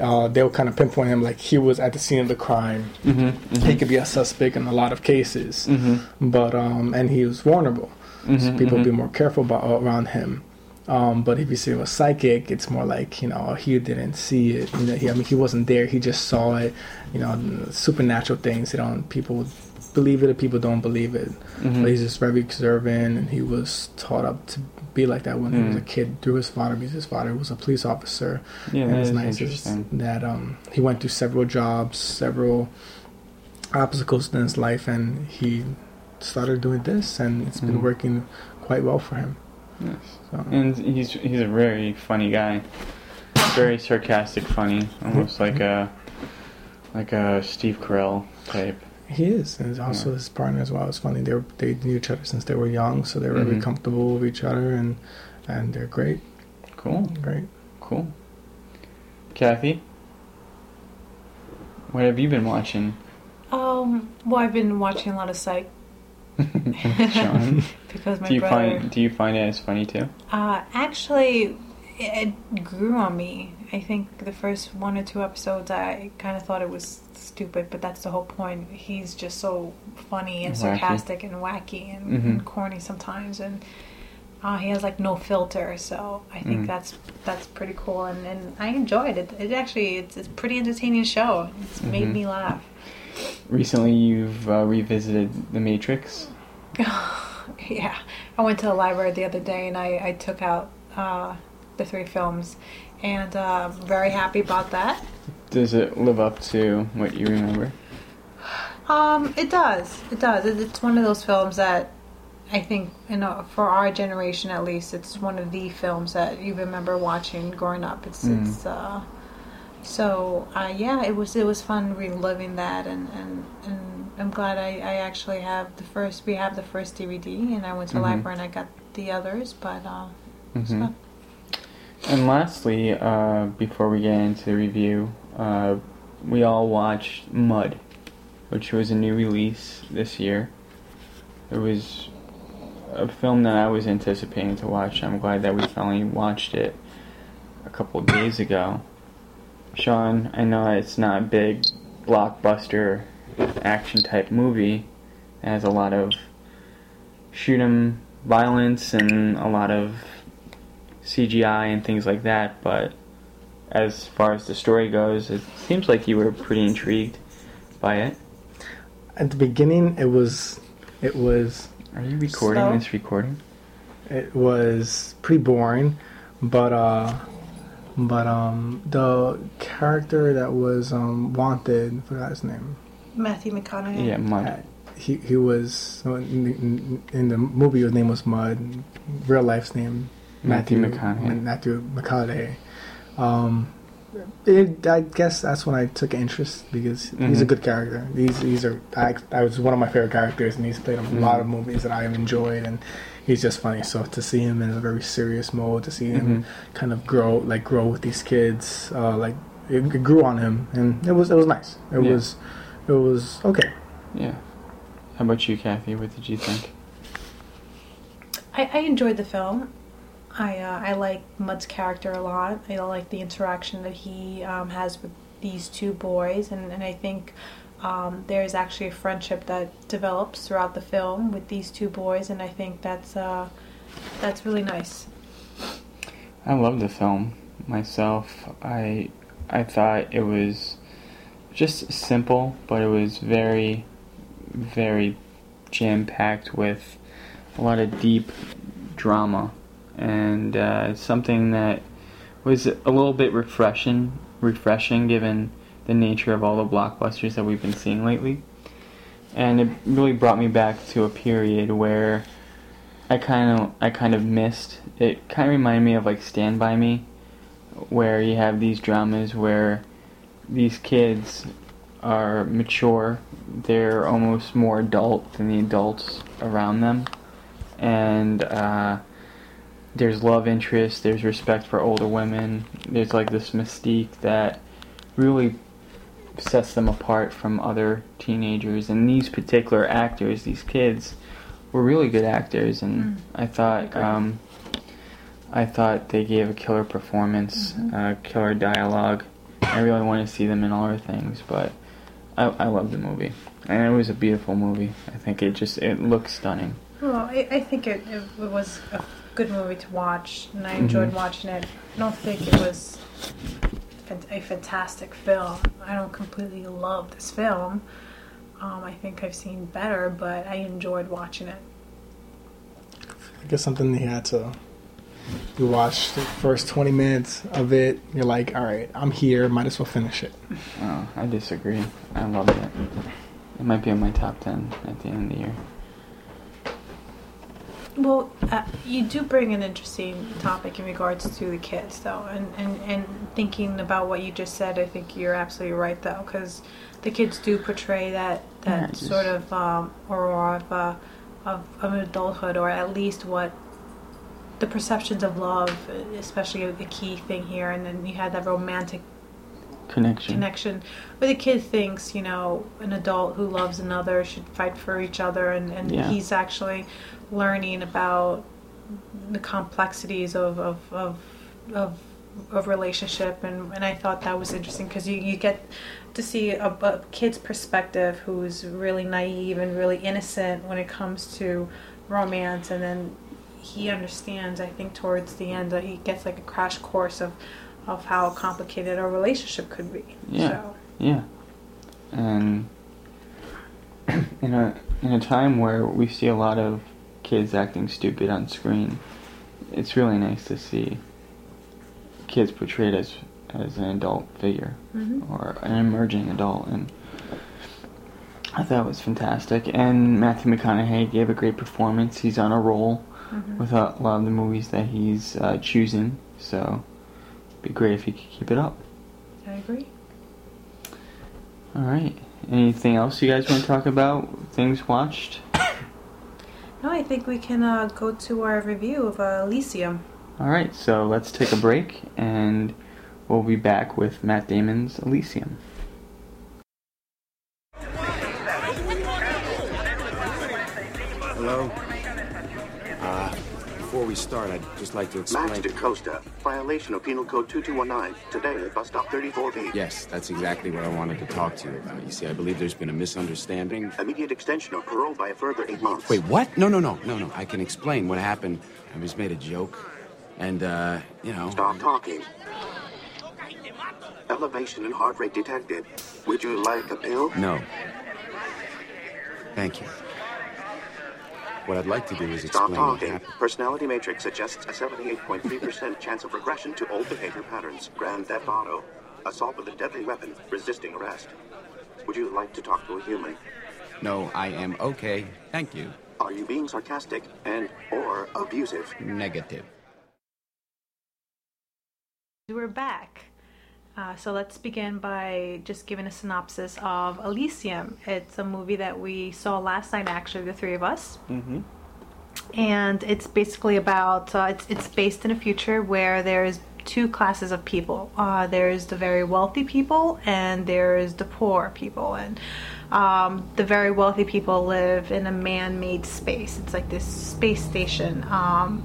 uh, they'll kind of pinpoint him like he was at the scene of the crime. Hmm he could be a suspect in a lot of cases. Hmm but um and he was vulnerable. So Mhm, people mhm. be more careful about around him. Um but if you say he was psychic it's more like you know he didn't see it. You know he, i mean he wasn't there. He just saw it. You know supernatural things you know people believe it or people don't believe it Mhm. but he's just very observant and he was taught up to be like that when he was a Mm. kid through his father because his father was a police officer Yeah, and it's nice that um, he went through several jobs, several obstacles in his life, and he started doing this, and it's been Mhm. working quite well for him. Yes. So, And he's he's a very funny guy, very sarcastic, funny, almost like a like a Steve Carell type. He is, and also Yeah. his partner as well. It's funny they were, they knew each other since they were young, so they were very Mhm. comfortable with each other, and and they're great, Cool, great. cool. Kathy, what have you been watching? Um, well, I've been watching a lot of Psych Sean, because my do you brother. find do you find it as funny too? Uh, actually, it grew on me. I think the first one or two episodes, I kind of thought it was stupid, but that's the whole point. He's just so funny and Wacky. sarcastic and wacky and, Mhm. and corny sometimes, and uh, he has like no filter. So I think Mm. that's that's pretty cool, and, and I enjoyed it. It actually it's, it's a pretty entertaining show. It's made Mhm. me laugh. Recently, you've uh, revisited The Matrix. yeah, I went to the library the other day and I, I took out uh, the three films, and uh, very happy about that. Does it live up to what you remember? Um, it does. It does. It's one of those films that I think, you know, for our generation at least, it's one of the films that you remember watching growing up. It's Mm. it's uh, so uh, yeah, it was it was fun reliving that, and and and I'm glad I I actually have the first. We have the first DVD, and I went to the Mhm. library and I got the others, but uh, Mhm. fun. And lastly, uh, before we get into the review, uh, we all watched Mud, which was a new release this year. It was a film that I was anticipating to watch. I'm glad that we finally watched it a couple days ago. Sean, I know it's not a big blockbuster action type movie. It has a lot of shoot 'em violence and a lot of CGI and things like that, but as far as the story goes, it seems like you were pretty intrigued by it. At the beginning, it was it was Are you recording Slow? this recording? it was pretty boring, but uh, but um, the character that was um wanted, I forgot his name. Matthew McConaughey. Yeah, Uh, Mud. he he was in, in, the movie. His name was Mud. Real life's name Matthew, Matthew McConaughey. Matthew McConaughey. Um, it, I guess that's when I took interest because mm-hmm. he's a mm-hmm. good character. He's he's a I, I was one of my favorite characters, and he's played a mm-hmm. lot of movies that I have enjoyed, and he's just funny. So to see him in a very serious mode, to see him mm-hmm. kind of grow, like grow with these kids, uh, like it, it, grew on him, and it was it was nice. It yeah. was it was okay. Yeah. How about you, Kathy? What did you think? I, I enjoyed the film. I uh, I like Mud's character a lot. I like the interaction that he um, has with these two boys, and, and I think um, there is actually a friendship that develops throughout the film with these two boys, and I think that's uh, that's really nice. I love the film myself. I I thought it was just simple, but it was very very jam packed with a lot of deep drama and uh, something that was a little bit refreshing, refreshing given the nature of all the blockbusters that we've been seeing lately. And it really brought me back to a period where I kind of I kind of missed. It kind of reminded me of like Stand by Me, where you have these dramas where these kids are mature, they're almost more adult than the adults around them, and uh, there's love interest, there's respect for older women, there's like this mystique that really sets them apart from other teenagers. And these particular actors, these kids, were really good actors, and mm. I thought um, I thought they gave a killer performance, mm-hmm. uh, killer dialogue. I really want to see them in all other things, but I, I love the movie, and it was a beautiful movie. I think it just it looks stunning. Well, I, I think it, it, it was a good movie to watch, and I enjoyed mm-hmm. watching it. I don't think it was a fantastic film. I don't completely love this film. Um, I think I've seen better, but I enjoyed watching it. I guess something you had to. You watch the first 20 minutes of it, you're like, all right, I'm here, might as well finish it. Oh, I disagree. I loved it. It might be in my top 10 at the end of the year. Well, uh, you do bring an interesting topic in regards to the kids, though, and, and, and thinking about what you just said, I think you're absolutely right, though, because the kids do portray that that sort of um, aurora of, uh, of of adulthood, or at least what the perceptions of love, especially a, a key thing here, and then you had that romantic connection. connection. Where the kid thinks you know an adult who loves another should fight for each other and, and yeah. he's actually learning about the complexities of of of, of, of relationship and, and I thought that was interesting because you, you get to see a, a, kid's perspective who's really naive and really innocent when it comes to romance and then he understands I think towards the end that he gets like a crash course of of how complicated a relationship could be. Yeah. So. Yeah. And in a in a time where we see a lot of kids acting stupid on screen, it's really nice to see kids portrayed as as an adult figure mm-hmm. or an emerging adult and I thought it was fantastic and Matthew McConaughey gave a great performance. He's on a roll mm-hmm. with a lot of the movies that he's uh, choosing, so it'd be great if he could keep it up. I agree. All right. Anything else you guys want to talk about? Things watched? No, I think we can uh, go to our review of uh, Elysium. All right. So let's take a break, and we'll be back with Matt Damon's Elysium. Hello. Before we start, I'd just like to explain... Max DaCosta, violation of Penal Code 2219, today at bus stop 34B. Yes, that's exactly what I wanted to talk to you about. You see, I believe there's been a misunderstanding. Immediate extension of parole by a further eight months. Wait, what? No, no, no, no, no. I can explain what happened. I was made a joke, and, uh, you know... Stop talking. Elevation in heart rate detected. Would you like a pill? No. Thank you. What I'd like to do is explain Stop talking. Personality matrix suggests a 78.3% chance of regression to old behavior patterns. Grand Theft Auto. Assault with a deadly weapon. Resisting arrest. Would you like to talk to a human? No, I am okay. Thank you. Are you being sarcastic and or abusive? Negative. We're back. Uh, so let's begin by just giving a synopsis of Elysium. It's a movie that we saw last night, actually, the three of us. Mm-hmm. And it's basically about uh, it's it's based in a future where there's two classes of people. Uh, there's the very wealthy people and there's the poor people. And um, the very wealthy people live in a man-made space. It's like this space station um,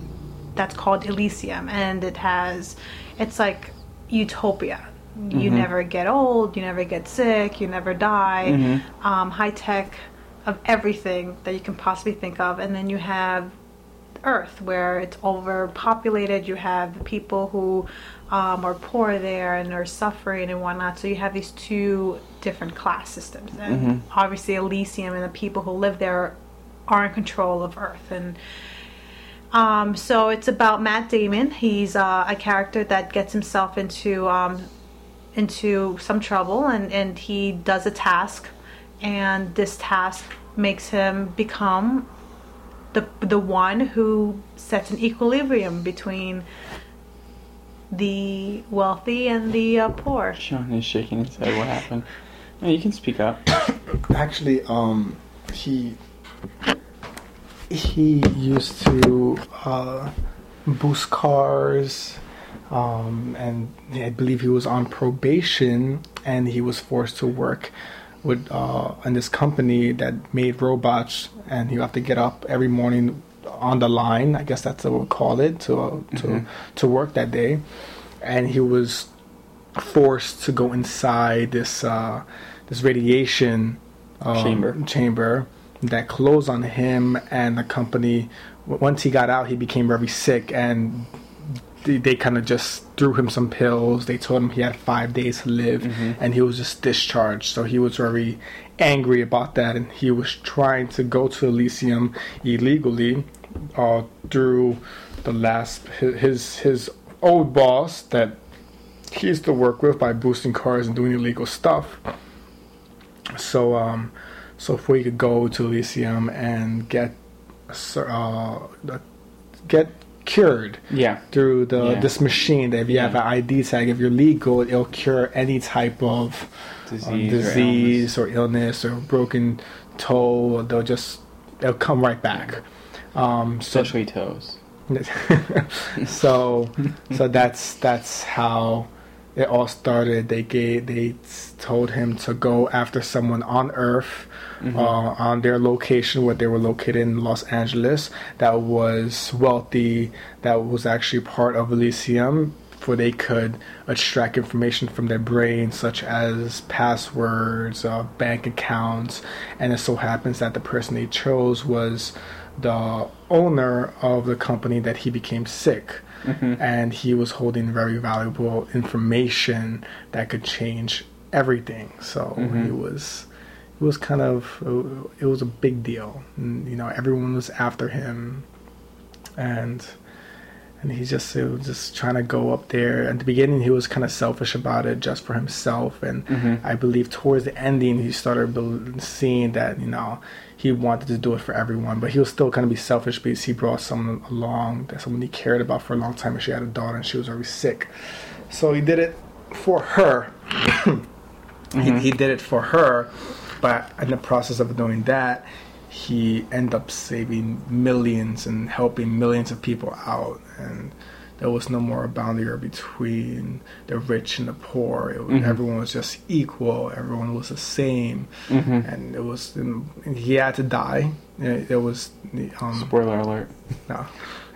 that's called Elysium, and it has it's like utopia. You never get old, you never get sick, you never die. Um, high tech of everything that you can possibly think of, and then you have Earth, where it's overpopulated. You have the people who um, are poor there and are suffering and whatnot. So you have these two different class systems, and obviously Elysium and the people who live there are in control of Earth. And um, so it's about Matt Damon. He's uh, a character that gets himself into um, into some trouble, and and he does a task, and this task makes him become the the one who sets an equilibrium between the wealthy and the uh, poor. Sean is shaking his head. What happened? No, you can speak up. Actually, um, he he used to uh, boost cars, um, and I believe he was on probation, and he was forced to work with uh, in this company that made robots, and he have to get up every morning on the line. I guess that's what we call it to uh, to to work that day, and he was forced to go inside this uh, this radiation um, Chamber. chamber that closed on him and the company. Once he got out, he became very sick, and they, they kind of just threw him some pills. They told him he had five days to live, and he was just discharged. So he was very angry about that, and he was trying to go to Elysium illegally uh, through the last his his, his old boss that he used to work with by boosting cars and doing illegal stuff. So, um, so if we could go to Elysium and get, uh, get cured Yeah. through the Yeah. this machine. That if you have an ID tag, if you're legal, it'll cure any type of uh, Disease or disease or illness. or broken toe. They'll just they'll come right back. Um, so Especially toes. so so that's that's how it all started. They gave they told him to go after someone on Earth, uh, on their location where they were located in Los Angeles, that was wealthy, that was actually part of Elysium, where they could extract information from their brain, such as passwords, uh, bank accounts, and it so happens that the person they chose was the owner of the company that he became sick. Mm-hmm. And he was holding very valuable information that could change everything. So he mm-hmm. was, it was kind of, it was a big deal. And, you know, everyone was after him, and and he just he was just trying to go up there. At the beginning, he was kind of selfish about it, just for himself. And mm-hmm. I believe towards the ending, he started seeing that you know he wanted to do it for everyone, but he was still kind of be selfish because he brought someone along that someone he cared about for a long time, and she had a daughter, and she was already sick. So he did it for her. he, he did it for her, but in the process of doing that, he ended up saving millions and helping millions of people out. And there was no more boundary between the rich and the poor. It was, Everyone was just equal. Everyone was the same, and it was. And he had to die. It, it was. Um, Spoiler alert. no.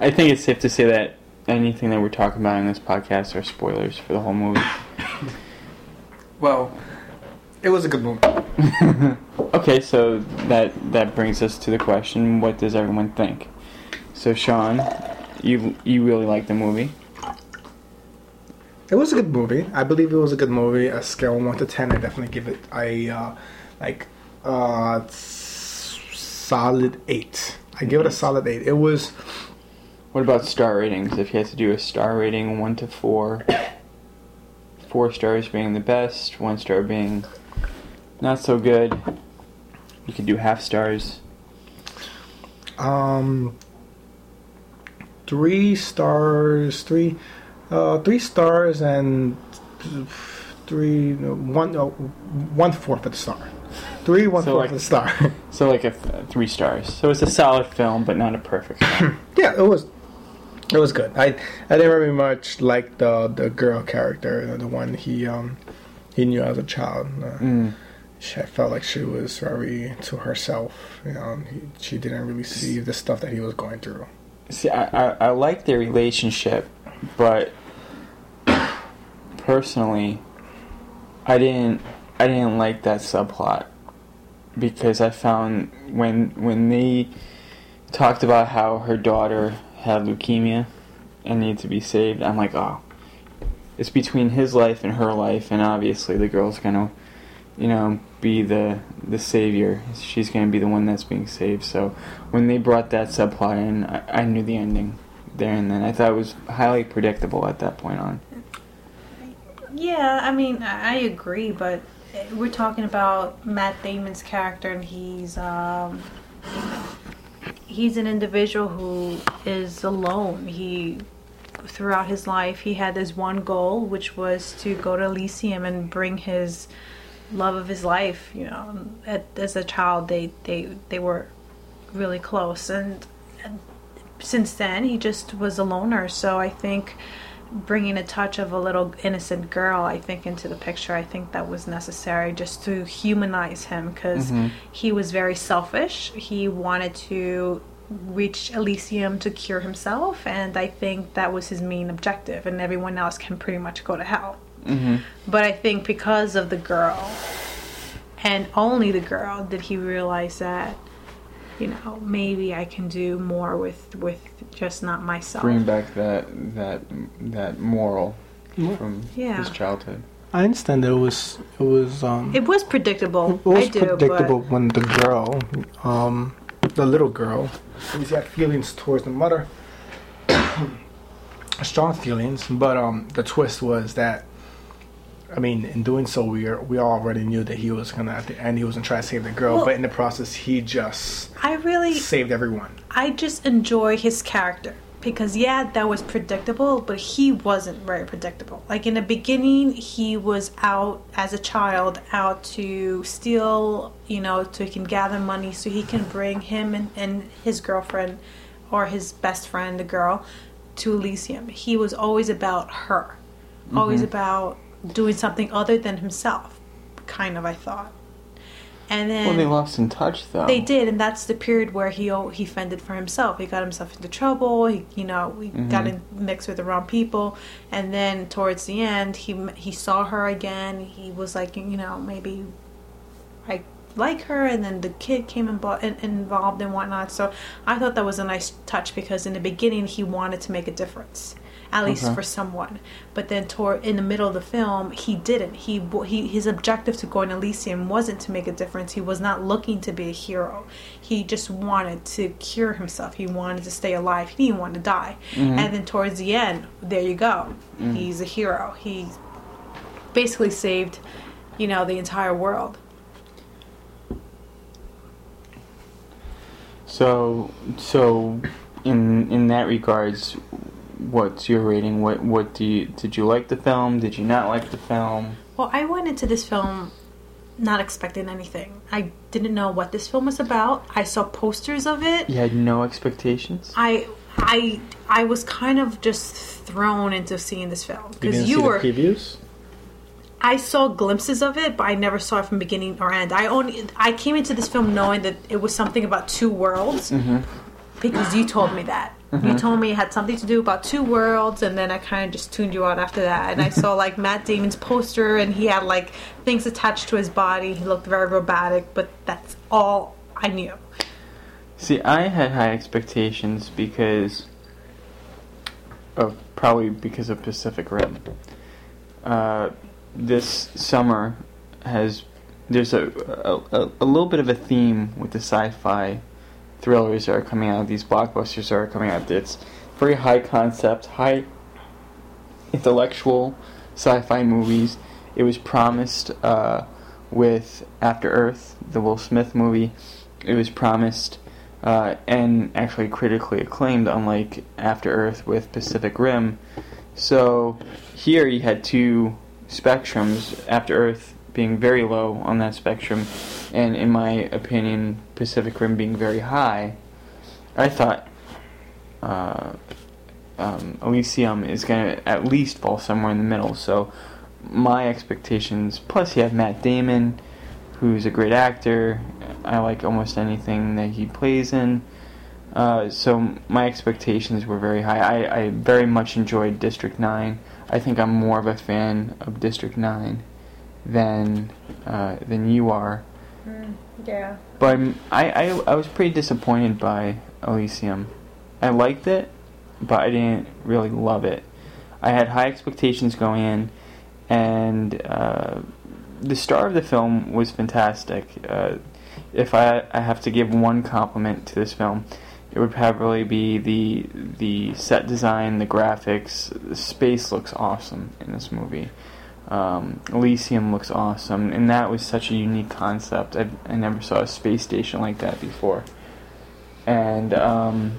I think it's safe to say that anything that we're talking about in this podcast are spoilers for the whole movie. Well, it was a good movie. Okay, so that that brings us to the question: What does everyone think? So, Sean, you you really like the movie? It was a good movie. I believe it was a good movie. A scale of one to ten, I definitely give it a uh, like uh, solid eight. I give it a solid eight. It was What about star ratings? If you had to do a star rating, one to four, four stars being the best, one star being not so good. You could do half stars. Um, three stars, three, uh, three stars, and three, one, uh, one fourth of the star. Three, one So, fourth like- of the star. So like a f- three stars. So it's a solid film, but not a perfect film. yeah, it was. It was good. I I didn't very much like the the girl character, the one he um he knew as a child. Uh, Mm. she, I felt like she was very to herself. You know, he, she didn't really see the stuff that he was going through. See, I, I, I like their relationship, but personally, I didn't I didn't like that subplot. Because I found when when they talked about how her daughter had leukemia and needed to be saved, I'm like, oh, it's between his life and her life, and obviously the girl's gonna, you know, be the the savior. She's gonna be the one that's being saved. So when they brought that subplot in, I, I knew the ending there and then. I thought it was highly predictable at that point on. Yeah, I mean, I agree, but we're talking about Matt Damon's character, and he's um, he's an individual who is alone. He throughout his life he had this one goal, which was to go to Elysium and bring his love of his life. You know, at, as a child, they they they were really close, and, and since then he just was a loner. So I think bringing a touch of a little innocent girl i think into the picture i think that was necessary just to humanize him because mm-hmm. he was very selfish he wanted to reach elysium to cure himself and i think that was his main objective and everyone else can pretty much go to hell but i think because of the girl and only the girl did he realize that you know maybe i can do more with with just not myself Bring back that that that moral from Yeah. his childhood. I understand that it was it was um It was predictable. it was I do, predictable but when the girl, um, the little girl, she had feelings towards the mother, strong feelings. But um, the twist was that, I mean, in doing so, we are, we already knew that he was gonna at the end he was gonna try to save the girl, Well- but in the process, he just I really, saved everyone. I just enjoy his character because yeah, that was predictable, but he wasn't very predictable. Like in the beginning, he was out as a child, out to steal, you know, so he can gather money so he can bring him and, and his girlfriend or his best friend, the girl, to Elysium. He was always about her, always mm-hmm. about doing something other than himself, kind of. I thought. And then Well, they lost in touch though. they did, and that's the period where he he fended for himself. He got himself into trouble. He, you know, he mm-hmm. got in mixed with the wrong people, and then towards the end, he he saw her again. He was like, you know, maybe I like her, and then the kid came invo- in, involved and whatnot. So I thought that was a nice touch because in the beginning he wanted to make a difference, at least Okay. for someone. But then toward in the middle of the film, he didn't. He he his objective to going to Elysium wasn't to make a difference. He was not looking to be a hero. He just wanted to cure himself. He wanted to stay alive. He didn't want to die. Mm-hmm. And then towards the end, there you go. Mm. He's a hero. He basically saved, you know, the entire world. So, so in in that regards, what's your rating? What what do you did you like the film? Did you not like the film? Well, I went into this film not expecting anything. I didn't know what this film was about. I saw posters of it. You had no expectations. I I I was kind of just thrown into seeing this film You because didn't you, see were. the previews. I saw glimpses of it, but I never saw it from beginning or end. I only I came into this film knowing that it was something about two worlds mm-hmm. because you told me that. You told me it had something to do about two worlds, and then I kind of just tuned you out after that. And I saw like Matt Damon's poster, and he had like things attached to his body. He looked very robotic, but that's all I knew. See, I had high expectations because of probably because of Pacific Rim. Uh, this summer has there's a, a a a little bit of a theme with the sci-fi thrillers that are coming out. These blockbusters that are coming out. It's very high concept, high intellectual sci-fi movies. It was promised uh, with After Earth, the Will Smith movie. It was promised uh, and actually critically acclaimed, unlike After Earth with Pacific Rim. So here you had two spectrums, After Earth being very low on that spectrum, and in my opinion, Pacific Rim being very high. I thought uh, um, Elysium is going to at least fall somewhere in the middle. So my expectations, plus you have Matt Damon, who's a great actor. I like almost anything that he plays in. Uh, so my expectations were very high. I, I very much enjoyed District 9. I think I'm more of a fan of District 9 than uh, than you are. Mm, yeah. But I'm- I, I, I was pretty disappointed by Elysium. I liked it, but I didn't really love it. I had high expectations going in, and uh, the star of the film was fantastic. Uh, if I, I have to give one compliment to this film, it would probably be the the set design, the graphics. The space looks awesome in this movie. Um, Elysium looks awesome, and that was such a unique concept. I, I never saw a space station like that before, and um,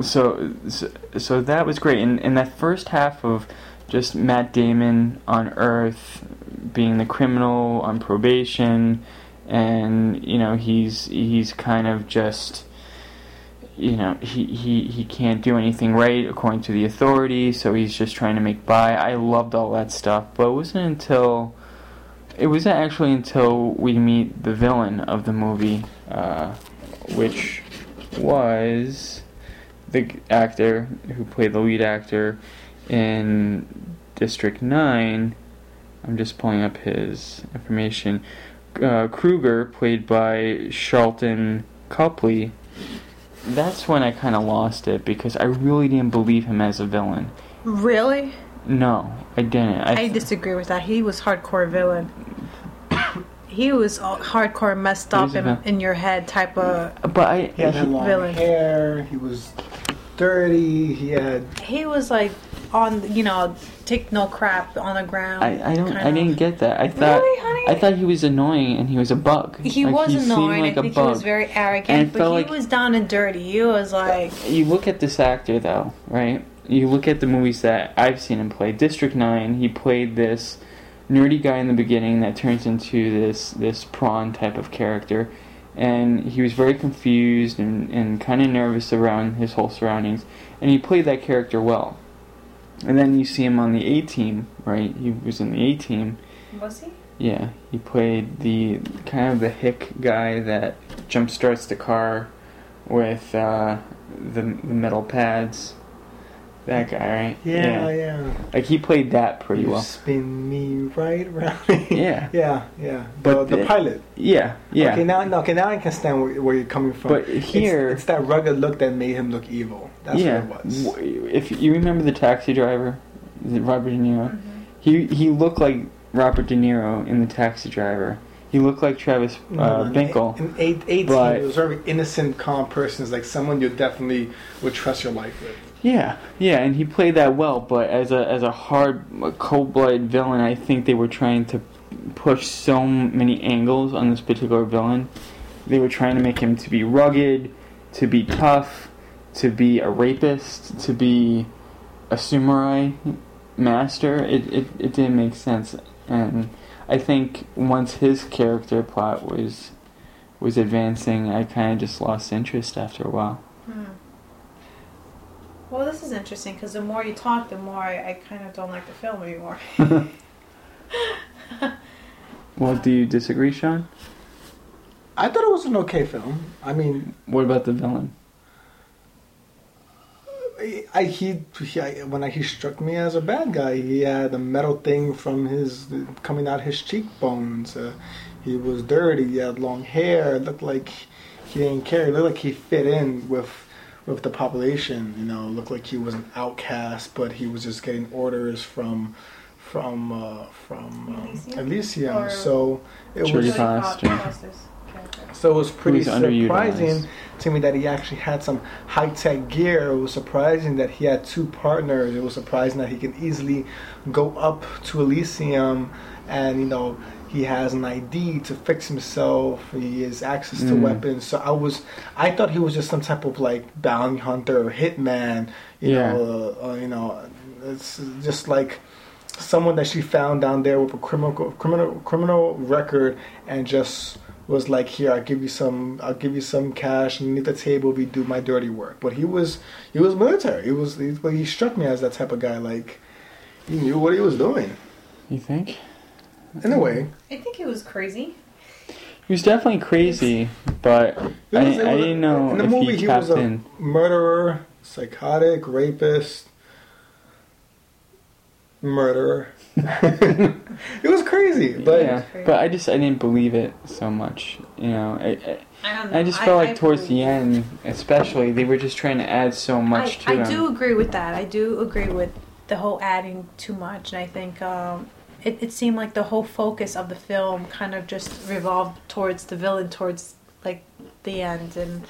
so, so so that was great. And, and that first half of just Matt Damon on Earth being the criminal on probation, and you know he's he's kind of just you know he, he he can't do anything right according to the authorities so he's just trying to make by. I loved all that stuff but it wasn't until it wasn't actually until we meet the villain of the movie uh, which was the actor who played the lead actor in district 9 i'm just pulling up his information. Uh, kruger played by Sharlto Copley that's when I kind of lost it because I really didn't believe him as a villain. Really? No, I didn't. I, I disagree with that. He was hardcore villain. he was all hardcore messed up in, in your head type of. but I, He had he- long Villain. hair. He was dirty. He had He was like on, you know, take no crap on the ground. I, I don't, I didn't get that. I thought, Really, honey? I thought he was annoying and he was a bug. He Like, was seemed annoying. like I think he was bug. very arrogant, but he like- was down and dirty. He was like, You look at this actor though, right? You look at the movies that I've seen him play. District Nine, he played this nerdy guy in the beginning that turns into this this prawn type of character, and he was very confused and, and kind of nervous around his whole surroundings, and he played that character well. And then you see him on the A team, right? He was in the A team. was he? Yeah, he played the kind of the hick guy that jump starts the car with uh, the the metal pads. That guy, right? yeah, yeah. Like he played that pretty you well. spin me right around. Yeah. yeah, yeah. But the, the the- pilot. Yeah, yeah. Okay, now, no, okay, now I can stand where, where you're coming from. But here- it's, that rugged look that made him look evil. That's yeah. what it was. If you remember the taxi driver, Robert De Niro, Mm-hmm. he he looked like Robert De Niro in the taxi driver. He looked like Travis No, uh, no, Binkle. An eight, 18 But- was a very innocent, calm person. Is like someone you definitely would trust your life with. Yeah, yeah, and he played that well. But as a as a hard, cold-blooded villain, I think they were trying to push so many angles on this particular villain. They were trying to make him to be rugged, to be tough, to be a rapist, to be a samurai master. It it, it didn't make sense, and I think once his character plot was was advancing, I kind of just lost interest after a while. Hmm. Well, this is interesting because the more you talk, the more I, I kind of don't like the film anymore. Well, do you disagree, Sean? I thought it was an okay film. I mean, What about the villain? I, he, he I, when I, he struck me as a bad guy. He had a metal thing from his coming out his cheekbones. Uh, he was dirty. He had long hair. It looked like he didn't care. It looked like he fit in with with the population. You know, looked like he was an outcast, but he was just getting orders from from uh, from um, Elysium? Elysium. Or- So it Jodie was Foster. so it was pretty surprising to me that he actually had some high tech gear. It was surprising that he had two partners. It was surprising that he can easily go up to Elysium and you know he has an ID to fix himself. He has access to Mm. weapons. So I was, I thought he was just some type of like bounty hunter or hitman. You Yeah. know, uh, uh, you know, it's just like someone that she found down there with a criminal criminal criminal record and just was like here i'll give you some i'll give you some cash underneath the table if you do my dirty work but he was he was military he was he, but he struck me as that type of guy like he knew what he was doing You think? In a way I think it was crazy. He was definitely crazy, but It I, was- I didn't know in the if movie he he was a in. murderer psychotic rapist murderer it was crazy but yeah, but I just I didn't believe it so much. You know, I, I, I. I just felt like towards the end, especially, they were just trying to add so much I, to I him. do agree with that. I do agree with the whole adding too much, and I think um, it, it seemed like the whole focus of the film kind of just revolved towards the villain, towards like the end, and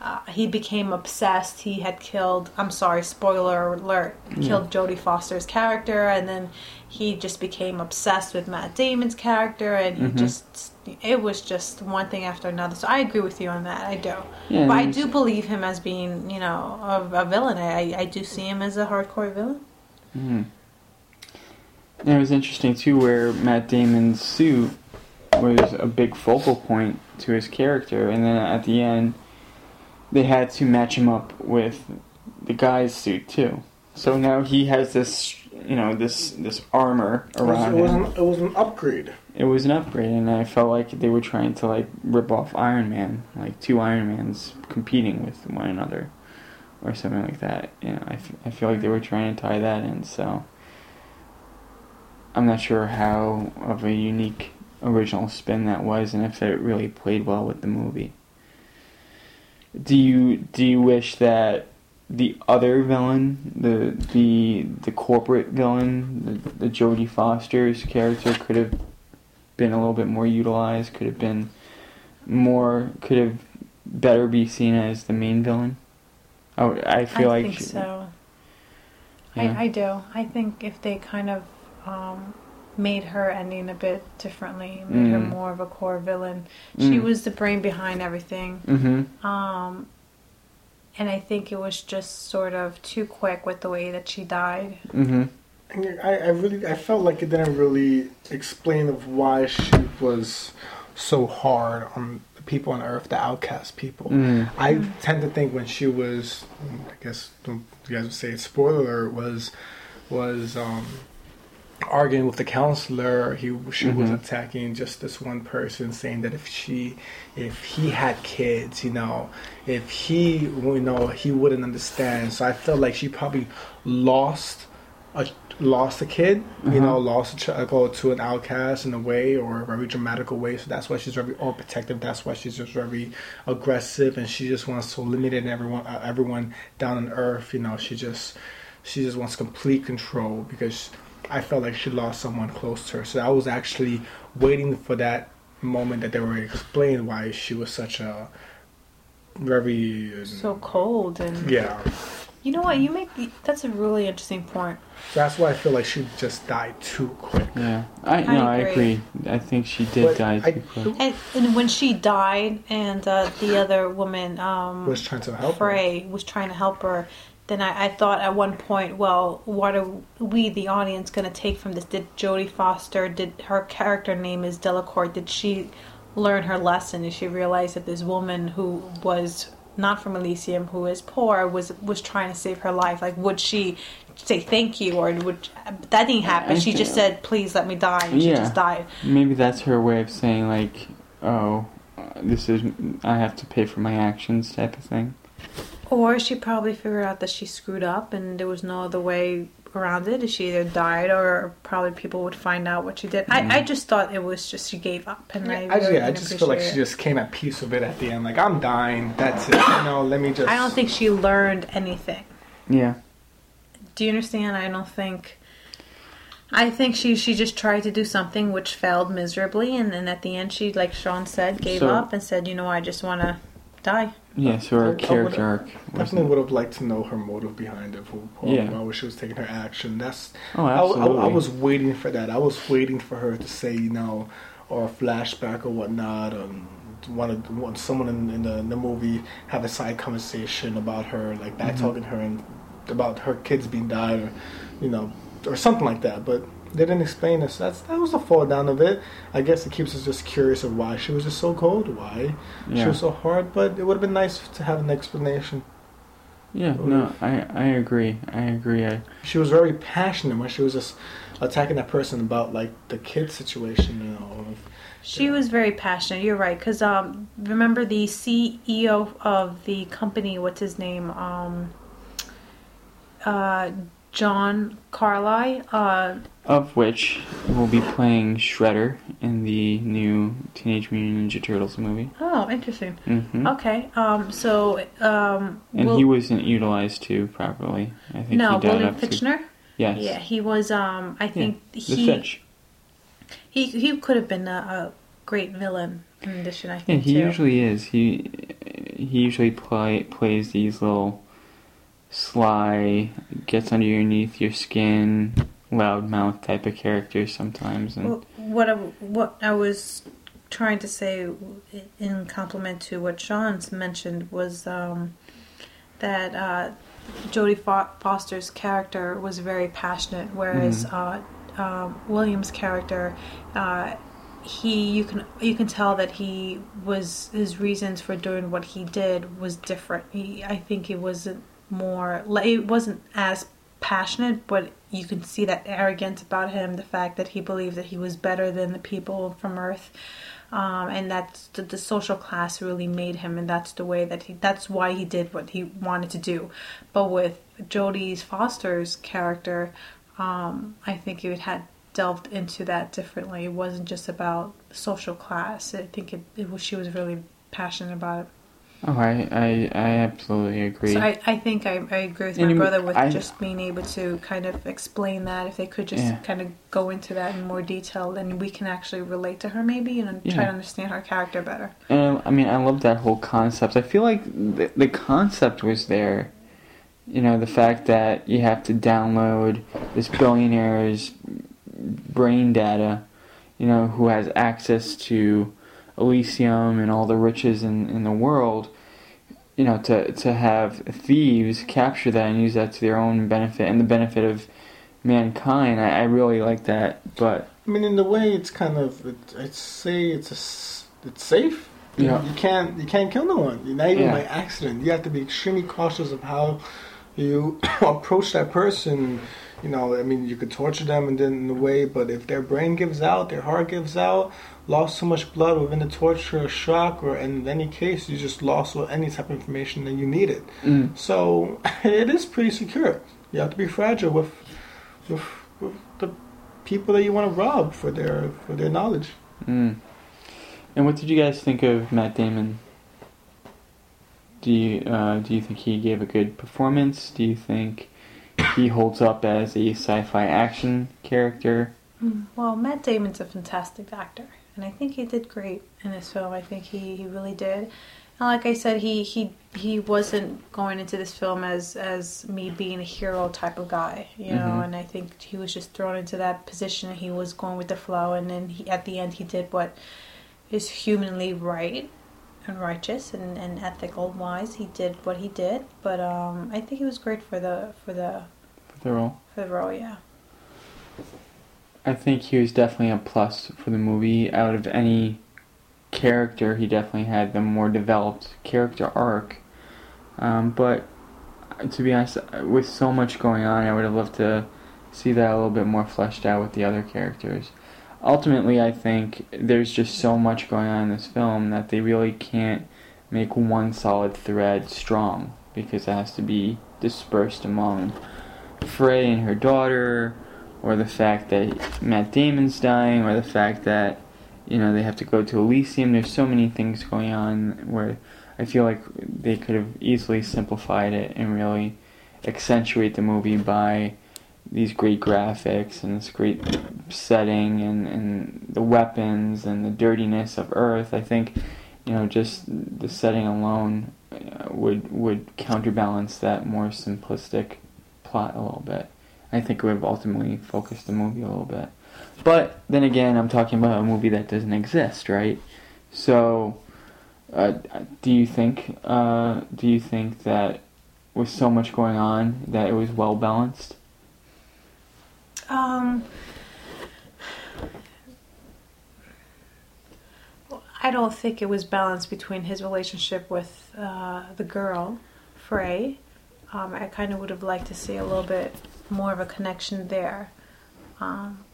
uh, he became obsessed. He had killed. I'm sorry, spoiler alert. Killed Jodie Foster's character, and then he just became obsessed with Matt Damon's character, and he Mm-hmm. just. It was just one thing after another. So I agree with you on that. I do. Yeah, but I do believe him as being, you know, a, a villain. I, I do see him as a hardcore villain. Mhm. And it was interesting too, where Matt Damon's suit was a big focal point to his character, and then at the end, they had to match him up with the guy's suit too. So now he has this, you know, this this armor it was, around it, was him. an, it was an upgrade It was an upgrade, and I felt like they were trying to like rip off Iron Man, like two Iron Mans competing with one another, or something like that. You know, I, f- I feel like they were trying to tie that in. So I'm not sure how of a unique original spin that was, and if it really played well with the movie. Do you do you wish that the other villain, the the the corporate villain, the, the Jodie Foster's character could have been a little bit more utilized, could have been more, could have better be seen as the main villain. I, I feel I like think she- so. Yeah. I, I do. I think if they kind of um, made her ending a bit differently, made her Mm. more of a core villain. She Mm. was the brain behind everything. Mhm. Um, and I think it was just sort of too quick with the way that she died. Mhm. I, I really I felt like it didn't really explain of why she was so hard on the people on Earth, the outcast people. Mm. I tend to think when she was, I guess you guys would say, spoiler alert, was was um, arguing with the counselor. He she was Mhm. attacking just this one person, saying that if she, if he had kids, you know, if he, you know, he wouldn't understand. So I felt like she probably lost a lost a kid, you Uh-huh. know, lost a child to an outcast in a way or a very dramatical way. So that's why she's very all protective That's why she's just very aggressive, and she just wants to eliminate everyone, uh, everyone down on Earth. You know, she just she just wants complete control because I felt like she lost someone close to her. So I was actually waiting for that moment that they were explain why she was such a very So cold and yeah. you know what you make that's a really interesting point. That's why I feel like she just died too quick. Yeah. I I no, I agree. agree. I think she did But die I- too quick. And, and when she died, and uh, the other woman, um, Was trying to help her. Frey, was trying to help her, then I, I thought at one point, well, what are we, the audience, going to take from this? Did Jodie Foster, did her character name is Delacourt, did she learn her lesson? Did she realize that this woman who was not from Elysium, who is poor, was was trying to save her life? Like, would she say thank you, or would that didn't happen? I she just said, "Please let me die," and she just died. Maybe that's her way of saying like, oh, this is I have to pay for my actions type of thing. Or she probably figured out that she screwed up and there was no other way around it. She either died or probably people would find out what she did. I, I mm-hmm. just thought it was just she gave up and I, I just, really yeah, I just feel like she just came at peace with it at the end. Like I'm dying. That's it. You know, let me just. I don't think she learned anything. Yeah. Do you understand? I don't think. I think she she just tried to do something which failed miserably, and then at the end she, like Sean said, gave So- up and said, "You know, I just want to die." Yeah, so I- I her would- character arc. Definitely would have liked to know her motive behind it, who, who, Yeah. why she was taking her action. That's Oh, I, I- absolutely. I, was waiting for that. I was waiting for her to say, you know, or a flashback or whatnot, or one of someone in, in, the, in the movie have a side conversation about her, like back Mm-hmm. talking her and about her kids being died, or you know, or something like that. But they didn't explain this. That's that was the fall down of it. I guess it keeps us just curious of why she was just so cold, why she was so hard. But it would have been nice to have an explanation. Yeah, no, I, I agree. I agree. I, she was very passionate when she was just attacking that person about like the kid situation, you know. She was very passionate. You're right, because um, remember the CEO of the company. What's his name? Um, uh, John Carlyle. Uh, of which will be playing Shredder in the new Teenage Mutant Ninja Turtles movie. oh, interesting. hmm Okay. Um. So. Um. And Wil- he wasn't utilized too properly. I think no, William to- Yes. Yeah, he was. Um. I think The he Fitch. he he could have been a, a great villain in addition. I Yeah, think he too. usually is. He he usually play plays these little sly, gets underneath your skin, loudmouth type of character sometimes, and Well, what I, what I was trying to say in compliment to what Sean's mentioned was um, that uh, Jodie Fo- Foster's character was very passionate, whereas uh, um, William's character. Uh, he you can you can tell that he was his reasons for doing what he did was different. He, I think it wasn't more it wasn't as passionate, but you can see that arrogance about him, the fact that he believed that he was better than the people from Earth. Um, and that's the, the social class really made him, and that's the way that he. That's why he did what he wanted to do. But with Jodie Foster's character, um, I think it had delved into that differently. It wasn't just about social class. I think it, it was she was really passionate about it. Oh, I I, I absolutely agree. So I, I think I, I agree with my you- brother with I- just being able to kind of explain that. If they could just Yeah. kind of go into that in more detail, then we can actually relate to her maybe and try to understand her character better. And I mean, I love that whole concept. I feel like the, the concept was there. You know, the fact that you have to download this billionaire's brain data, you know, who has access to Elysium and all the riches in, in the world, you know, to, to have thieves capture that and use that to their own benefit and the benefit of mankind. I, I really like that. But, I mean, in a way, it's kind of it, it's say it's a it's safe. You- Yeah. you can't you can't kill no one. You're not even Yeah. by accident. You have to be extremely cautious of how you approach that person. You know, I mean, you could torture them and then in a way, but if their brain gives out, their heart gives out, lost so much blood within the torture or shock, or in any case, you just lost any type of information that you needed. mm, So it is pretty secure. You have to be fragile with with, with the people that you want to rob for their for their knowledge. Mm. And what did you guys think of Matt Damon? Do you uh, do you think he gave a good performance? Do you think he holds up as a sci-fi action character? Well, Matt Damon's a fantastic actor, and I think he did great in this film. I think he, he really did. And like I said, he, he he wasn't going into this film as as me being a hero type of guy, you know. Mhm. And I think he was just thrown into that position. He was going with the flow, and then he, at the end, he did what is humanly right and righteous and, and ethical wise. He did what he did, but um, I think he was great for the for the the role? for the role. Yeah. I think he was definitely a plus for the movie. Out of any character, he definitely had the more developed character arc. Um, but to be honest, with so much going on, I would have loved to see that a little bit more fleshed out with the other characters. Ultimately, I think there's just so much going on in this film that they really can't make one solid thread strong because it has to be dispersed among Frey and her daughter, or the fact that Matt Damon's dying, or the fact that you know they have to go to Elysium. There's so many things going on where I feel like they could have easily simplified it and really accentuate the movie by these great graphics and this great setting and, and the weapons and the dirtiness of Earth. I think you know just the setting alone uh, would would counterbalance that more simplistic plot a little bit. I think have ultimately focused the movie a little bit. But then again, I'm talking about a movie that doesn't exist, right? So, uh, do you think uh, do you think that with so much going on that it was well balanced? Um, I don't think it was balanced between his relationship with uh, the girl, Frey. Um, I kind of would have liked to see a little bit more of a connection there. Um,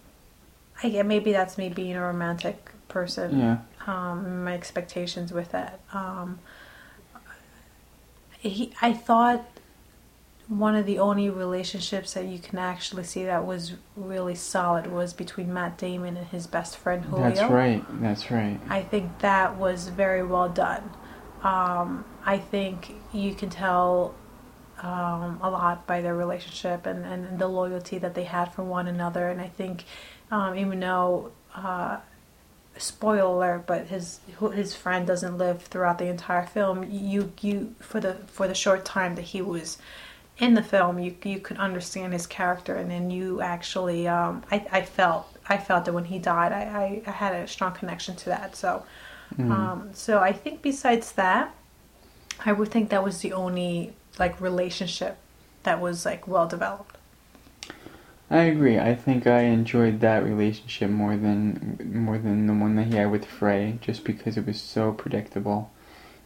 I get maybe that's me being a romantic person. Yeah. Um, my expectations with that. Um, he, I thought one of the only relationships that you can actually see that was really solid was between Matt Damon and his best friend Julio. That's right. That's right. I think that was very well done. Um, I think you can tell um, a lot by their relationship and, and the loyalty that they had for one another. And I think, um, even though, uh, spoiler alert, but his his friend doesn't live throughout the entire film. You you for the for the short time that he was in the film, you you could understand his character, and then you actually, um, I, I felt I felt that when he died, I, I, I had a strong connection to that. So, um, so I think besides that, I would think that was the only like relationship that was like well developed. I agree. I think I enjoyed that relationship more than more than the one that he had with Frey, just because it was so predictable.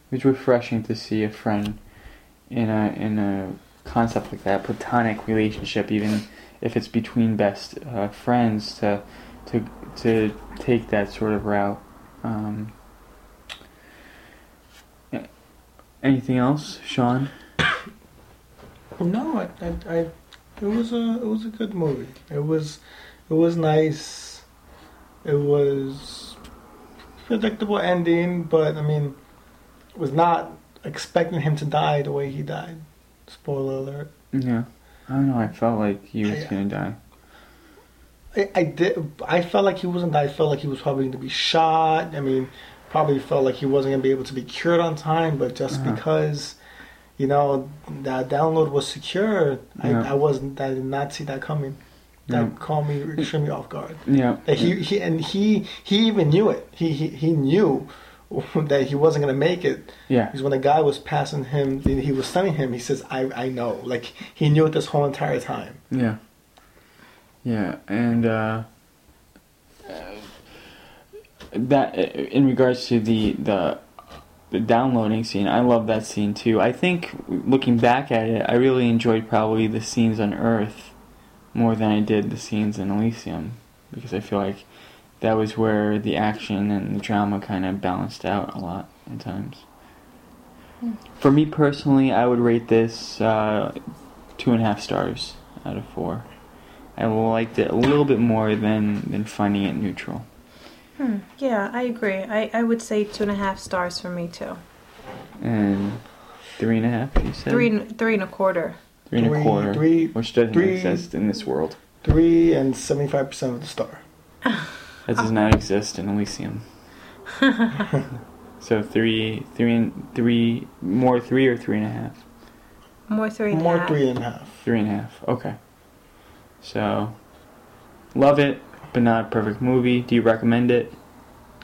It was refreshing to see a friend in a in a concept like that, platonic relationship, even if it's between best uh, friends, to to to take that sort of route. Um, anything else, Sean? No, I, I, I, it was a, it was a good movie. It was, it was nice. It was predictable ending, but I mean, was not expecting him to die the way he died. Spoiler alert. Yeah, I don't know. I felt like he was I- gonna die. I, I did. I felt like he wasn't. I felt like he was probably going to be shot. I mean, probably felt like he wasn't going to be able to be cured on time. But just Uh-huh. because, you know, that download was secure, Yeah. I, I wasn't. I did not see that coming. That Yeah. caught me extremely off guard. Yeah. That he, he and he he even knew it. He he, he knew that he wasn't going to make it. Yeah. Because when the guy was passing him, he was stunning him. He says, "I I know." Like he knew it this whole entire time. Yeah. Yeah, and uh, uh, that in regards to the the the downloading scene, I love that scene too. I think looking back at it, I really enjoyed probably the scenes on Earth more than I did the scenes in Elysium because I feel like that was where the action and the drama kind of balanced out a lot at times. For me personally, I would rate this uh, two and a half stars out of four. I liked it a little bit more than than finding it neutral. Hmm. Yeah, I agree. I, I would say two and a half stars for me too. And three and a half, you said? Three and, three and a quarter. Three and a quarter, three- which doesn't three- exist in this world. Three and seventy five percent of the star. That does not exist in Elysium. so three, three, and three, more three or three and a half? More three and a More half. three and a half. Three and a half. Okay. So, love it, but not a perfect movie. Do you recommend it?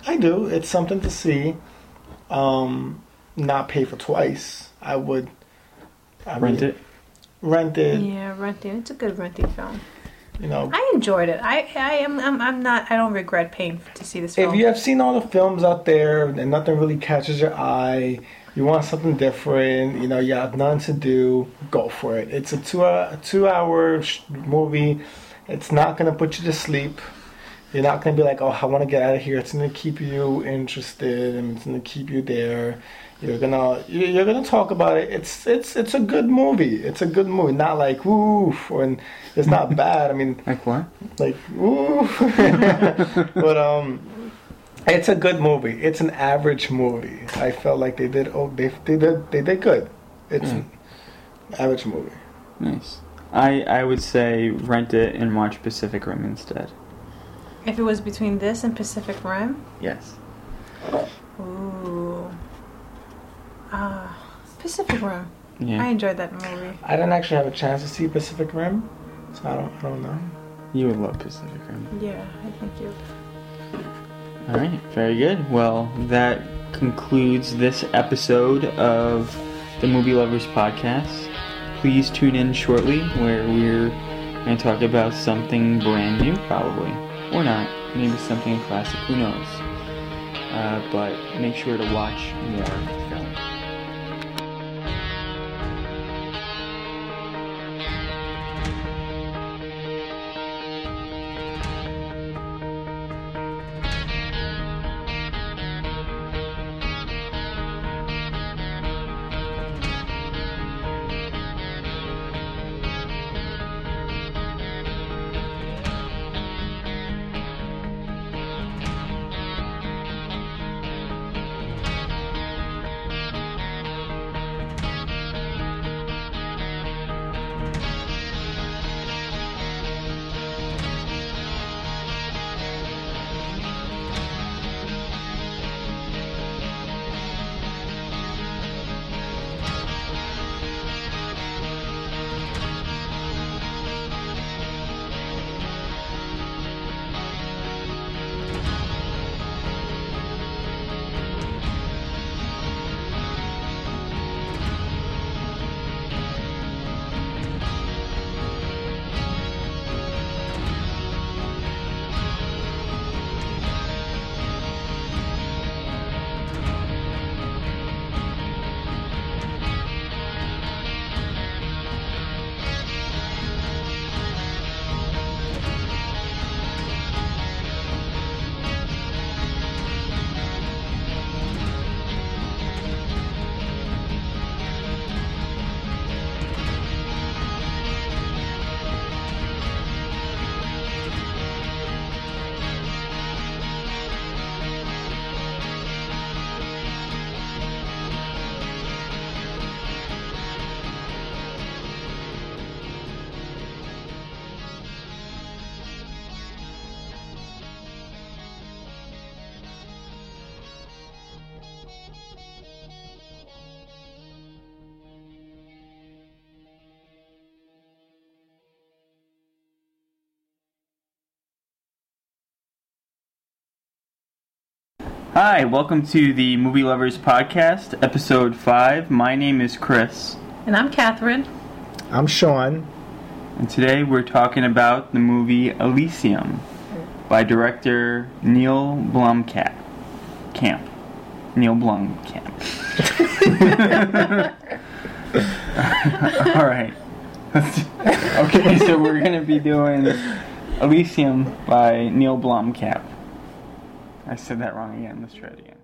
I do. It's something to see. Um, not pay for twice. I would I Rent mean, it? Rent it. Yeah, renting. It's a good renting film. You know, I enjoyed it. I I am I'm, I'm not. I don't regret paying to see this Film. if you have seen all the films out there and nothing really catches your eye, you want something different. You know, you have nothing to do. Go for it. It's a two hour, a two hour sh- movie. It's not gonna put you to sleep. You're not gonna be like, oh, I want to get out of here. It's gonna keep you interested and it's gonna keep you there. You're gonna you- you're gonna talk about it. It's it's it's a good movie. It's a good movie. Not like woo, and it's not bad. I mean, Like what? like woo, but um, it's a good movie. It's an average movie. I felt like they did oh they they did they did good. It's an average movie. Nice. I, I would say rent it and watch Pacific Rim instead. if it was between this and Pacific Rim, Yes. ooh, ah, Pacific Rim. Yeah. I enjoyed that movie. I didn't actually have a chance to see Pacific Rim, so I don't, I don't know. You would love Pacific Rim. Yeah, I think you. All right, very good. Well, that concludes this episode of the Movie Lovers Podcast. Please tune in shortly where we're going to talk about something brand new, probably. Or not. Maybe something classic, who knows. Uh, but make sure to watch more Hi, welcome to the Movie Lovers Podcast, episode 5. My name is Chris, And I'm Catherine. I'm Sean. and today we're talking about the movie Elysium by director Neil Blomkamp. Camp. Neil Blomkamp. Alright. okay, so we're going to be doing Elysium by Neil Blomkamp. I said that wrong again. Let's try it again.